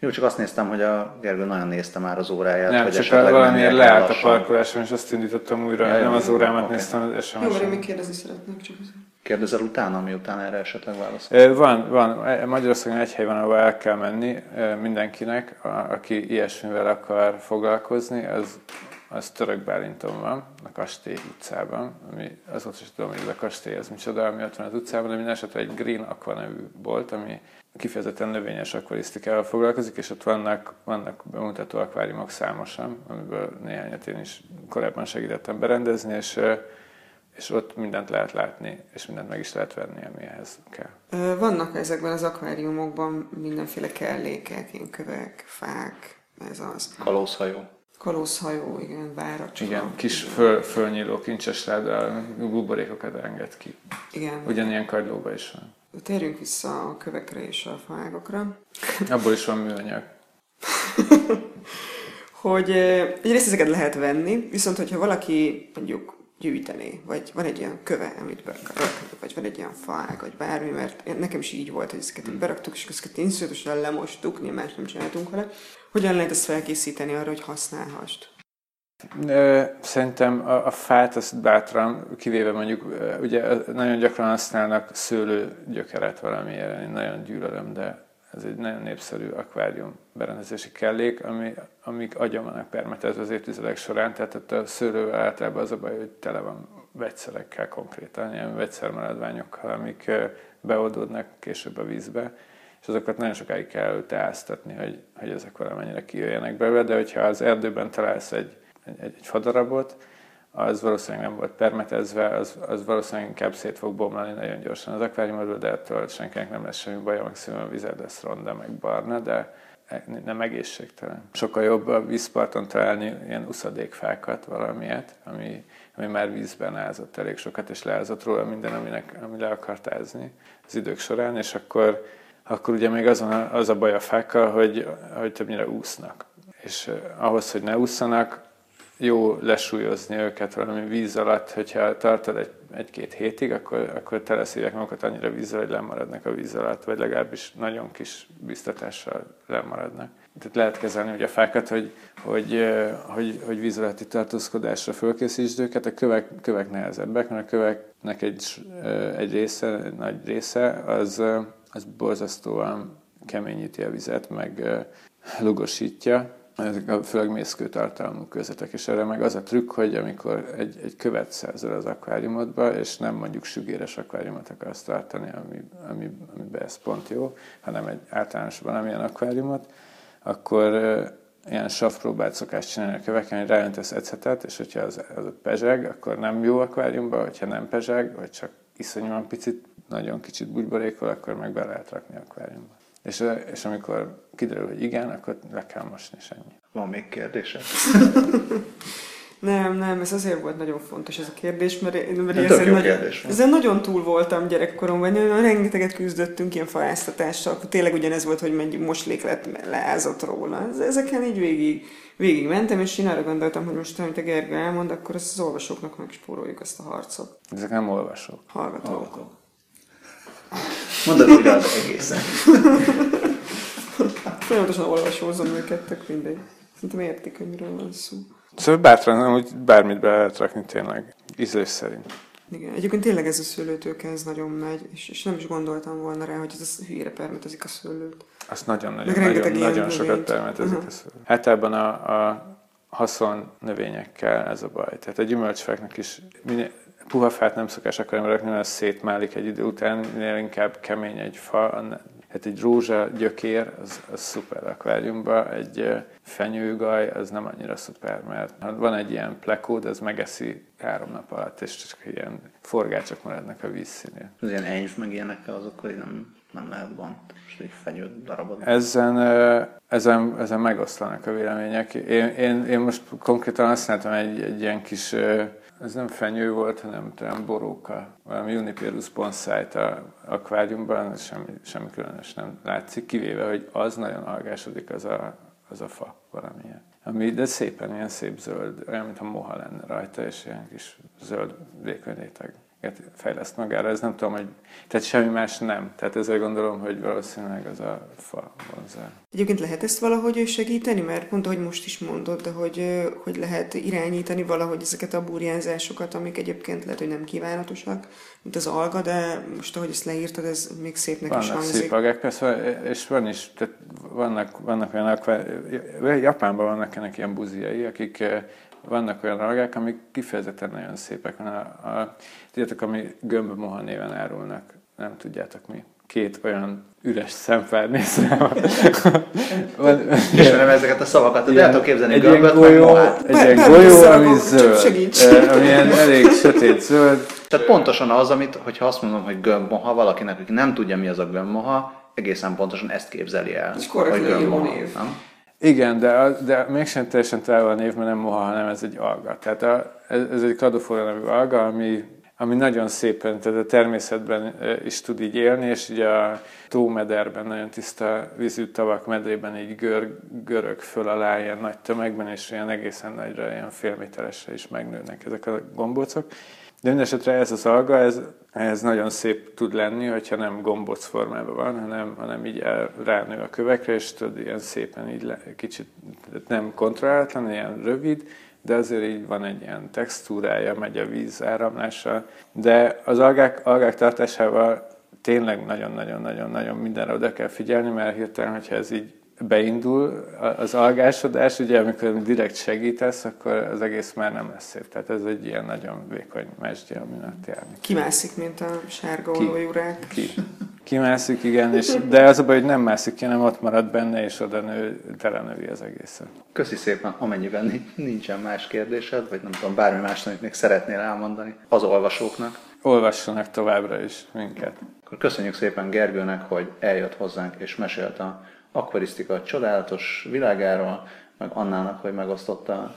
Jó, csak azt néztem, hogy a Gergő nagyon nézte már az óráját. Nem, hogy csak esetleg valamiért leállt a parkoláson, és azt indítottam újra. Ja, nem az órámat okay. néztem, az sms Jó, én még kérdezni szeretnék csak Kérdezel utána, miután erre esetleg válaszol? Van, van. E, Magyarországon egy hely van, ahol el kell menni mindenkinek, aki ilyesmivel akar foglalkozni. Az az Török Bálinton van, a Kastély utcában, ami azóta is tudom, hogy ez a kastély az micsoda, ami ott van az utcában, de minden esetre egy Green Aqua nevű bolt, ami kifejezetten növényes akvarisztikával foglalkozik, és ott vannak, vannak bemutató akváriumok számosan, amiből néhányat én is korábban segítettem berendezni, és és ott mindent lehet látni, és mindent meg is lehet venni, ami ehhez kell. Vannak ezekben az akváriumokban mindenféle kellékek, ilyen kövek, fák, ez az. Kalózhajó. Kalózhajó, igen, váracska. Igen, kis föl, fölnyíló kincses láda, buborékokat enged ki. Igen. Ugyanilyen kagylóban is van. Térjünk vissza a kövekre és a fágokra. Abból is van műanyag. [LAUGHS] hogy egyrészt ezeket lehet venni, viszont hogyha valaki mondjuk gyűjteni, vagy van egy ilyen köve, amit be vagy van egy ilyen faág, vagy bármi, mert nekem is így volt, hogy ezeket beraktuk, és ezeket inszőtösen lemostuk, mi más nem csináltunk vele. Hogyan lehet ezt felkészíteni arra, hogy használhast? Szerintem a, a fát azt bátran, kivéve mondjuk, ugye nagyon gyakran használnak szőlő gyökeret valamiért, én nagyon gyűlölöm, de ez egy nagyon népszerű akvárium berendezési kellék, ami, amik agyon vannak permetezve az évtizedek során, tehát ott a szőlővel általában az a baj, hogy tele van vegyszerekkel konkrétan, ilyen vegyszermaradványokkal, amik beoldódnak később a vízbe, és azokat nagyon sokáig kell teáztatni, hogy, hogy ezek valamennyire kijöjjenek belőle, de hogyha az erdőben találsz egy, egy, egy fadarabot, az valószínűleg nem volt permetezve, az, az valószínűleg inkább szét fog bomlani nagyon gyorsan az akváriumodból, de ettől senkinek nem lesz semmi baj, maximum a vized lesz ronda, meg barna, de nem egészségtelen. Sokkal jobb a vízparton találni ilyen uszadékfákat, valamilyet, ami, ami már vízben ázott elég sokat, és leázott róla minden, aminek, ami le akart ázni az idők során, és akkor, akkor ugye még az, a, az a baj a fákkal, hogy, hogy többnyire úsznak. És ahhoz, hogy ne ússzanak, jó lesúlyozni őket valami víz alatt, hogyha tartod egy, egy-két hétig, akkor, akkor teleszívják magukat annyira vízzel, hogy lemaradnak a víz alatt, vagy legalábbis nagyon kis biztatással lemaradnak. Tehát lehet kezelni ugye a fákat, hogy, hogy, hogy, hogy víz alatti tartózkodásra fölkészítsd őket, a kövek, kövek nehezebbek, mert a köveknek egy, egy része, nagy része, az, az borzasztóan keményíti a vizet, meg lugosítja, ezek a főleg mészkő tartalmú közvetek, és erre meg az a trükk, hogy amikor egy, egy követ szerzel az akváriumodba, és nem mondjuk sügéres akváriumot akarsz tartani, ami, ami, amiben ez pont jó, hanem egy általánosban amilyen akváriumot, akkor ilyen savpróbát szokás csinálni a köveken, hogy ráöntesz ecetet, és hogyha az, az pezseg, akkor nem jó akváriumban, hogyha nem pezseg, vagy csak iszonyúan picit, nagyon kicsit bugyborékol, akkor meg be lehet rakni akváriumba. És, és amikor kiderül, hogy igen, akkor le kell mosni, és ennyi. Van még kérdése? [LAUGHS] Nem, nem, ez azért volt nagyon fontos ez a kérdés, mert, mert ezen, nagyon, kérdés ezen nagyon túl voltam gyerekkoromban, nagyon rengeteget küzdöttünk ilyen faáztatással, akkor tényleg ugyanez volt, hogy mennyi moslék lett leázott róla. Ezeken így végig, végig mentem, és én arra gondoltam, hogy most, amit a Gergő elmond, akkor ezt az olvasóknak megspóroljuk ezt a harcot. Ezek nem olvasók. Hallgatók. Hallgatók. Mondod újra az egészen. Folyamatosan olvasózom őket, tök mindegy. Szerintem értik, hogy miről van szó. Szóval bátran, hogy bármit be lehet rakni tényleg, ízlés szerint. Igen, egyébként tényleg ez a szőlőtőke, ez nagyon megy, és, és nem is gondoltam volna rá, hogy ez a hülyére permetezik a szőlőt. Azt nagyon-nagyon nagyon, nagyon sokat permetezik uh-huh. a szőlőt. Általában a, a haszon növényekkel ez a baj. Tehát a gyümölcsfáknak is minél, puha fát nem szokás akarni rakni, mert szétmálik egy idő után, minél inkább kemény egy fa, hát egy rózsa gyökér, az, az szuper akváriumban, egy fenyőgaj, az nem annyira szuper, mert van egy ilyen plekód, az megeszi három nap alatt, és csak ilyen forgácsok maradnak a vízszínén. Az ilyen enyv meg ilyenekkel azokkal nem, nem lehet van, és egy fenyő darabod. Ezen, ezen, ezen megoszlanak a vélemények. Én, én, én most konkrétan azt látom egy, egy ilyen kis ez nem fenyő volt, hanem talán boróka, valami Uniperus bonszájt a akváriumban, semmi, semmi különös nem látszik, kivéve, hogy az nagyon algásodik az a, az a fa valamilyen. Ami, de szépen ilyen szép zöld, olyan, mintha moha lenne rajta, és ilyen kis zöld vékony réteg fejleszt magára, ez nem tudom, hogy... Tehát semmi más nem. Tehát ezzel gondolom, hogy valószínűleg az a fa vonzá. Egyébként lehet ezt valahogy segíteni? Mert pont, hogy most is mondod, de hogy, hogy lehet irányítani valahogy ezeket a burjánzásokat, amik egyébként lehet, hogy nem kívánatosak, mint az alga, de most, ahogy ezt leírtad, ez még szépnek vannak is hangzik. szép algák, persze, és van is, tehát vannak, vannak olyan, Japánban vannak ennek ilyen buziai, akik vannak olyan algák, amik kifejezetten nagyon szépek. Van a, a, tudjátok, ami gömbmoha néven árulnak, nem tudjátok mi. Két olyan üres szempár néz rá. [LAUGHS] Ismerem ezeket a szavakat, de el tudok képzelni egy gömböt, golyó, Egy ilyen golyó, ami zöld. Ami ilyen elég sötét zöld. Tehát pontosan az, amit, hogyha azt mondom, hogy gömbmoha, valakinek, aki nem tudja, mi az a gömbmoha, egészen pontosan ezt képzeli el. És korrekt gömbmoha. Nem? Igen, de, de mégsem teljesen tele a név, mert nem moha, hanem ez egy alga. Tehát a, ez, ez egy kadofora nevű alga, ami, ami nagyon szépen, tehát a természetben is tud így élni, és ugye a tómederben, nagyon tiszta vízű tavak medrében így gör, görög föl alá ilyen nagy tömegben, és ilyen egészen nagyra, ilyen félméteresre is megnőnek ezek a gombócok. De mindesetre ez az alga, ez, ez nagyon szép tud lenni, hogyha nem gombóc formában van, hanem, hanem így el, ránő a kövekre, és tud ilyen szépen így le, kicsit nem kontrollálatlan, ilyen rövid, de azért így van egy ilyen textúrája, megy a víz áramlása. De az algák, algák tartásával tényleg nagyon-nagyon-nagyon-nagyon mindenre oda kell figyelni, mert hirtelen, hogyha ez így beindul az algásodás, ugye amikor direkt segítesz, akkor az egész már nem lesz szép. Tehát ez egy ilyen nagyon vékony mesdje, amin át járni. Kimászik, mint a sárga olajurák. Ki. Kimászik, igen, és, de az a baj, hogy nem mászik ki, hanem ott marad benne, és oda nő, telenövi az egészet. Köszi szépen, amennyiben nincsen más kérdésed, vagy nem tudom, bármi más, amit még szeretnél elmondani az olvasóknak. Olvassanak továbbra is minket. Akkor köszönjük szépen Gergőnek, hogy eljött hozzánk és mesélt a akvarisztika csodálatos világáról, meg Annának, hogy megosztotta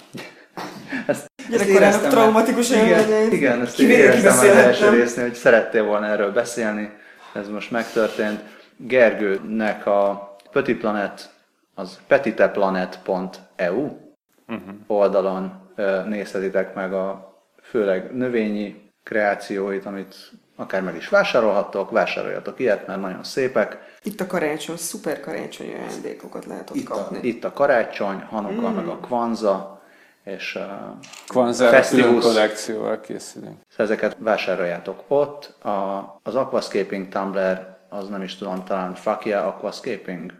ezt, Gyerekkorának traumatikus élményeit. Igen, ezt éreztem az első résznél, hogy szerettél volna erről beszélni, ez most megtörtént. Gergőnek a Petit Planet, az petiteplanet.eu uh-huh. oldalon nézhetitek meg a főleg növényi kreációit, amit akár meg is vásárolhattok, vásároljatok ilyet, mert nagyon szépek. Itt a karácsony, szuper karácsonyi ajándékokat lehet ott itt kapni. A, itt a karácsony, Hanuka, mm. meg a Kwanza, és a Kwanza kollekcióval készülünk. Ezeket vásároljátok ott. A, az Aquascaping Tumblr, az nem is tudom, talán Fakia Aquascaping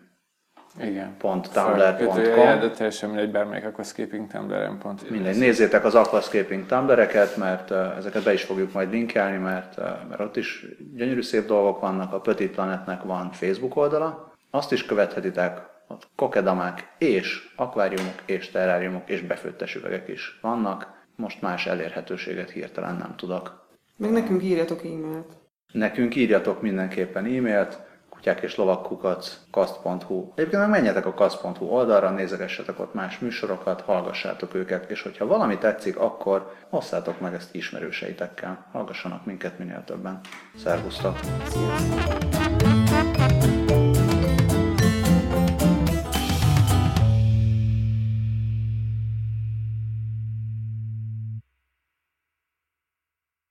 igen. .tumblr.com De teljesen mindegy, bármelyik aquascaping tumblr pont. Mindegy, nézzétek az aquascaping tumblreket, mert uh, ezeket be is fogjuk majd linkelni, mert, uh, mert ott is gyönyörű szép dolgok vannak, a Petit Planetnek van Facebook oldala, azt is követhetitek, ott kokedamák és akváriumok és terráriumok és befőttes üvegek is vannak. Most más elérhetőséget hirtelen nem tudok. Meg nekünk írjatok e-mailt. Nekünk írjatok mindenképpen e-mailt, kutyák és lovakkukat, kast.hu. Egyébként meg menjetek a kast.hu oldalra, nézegessetek ott más műsorokat, hallgassátok őket, és hogyha valami tetszik, akkor osszátok meg ezt ismerőseitekkel. Hallgassanak minket minél többen. Szervusztok! Sziasztok.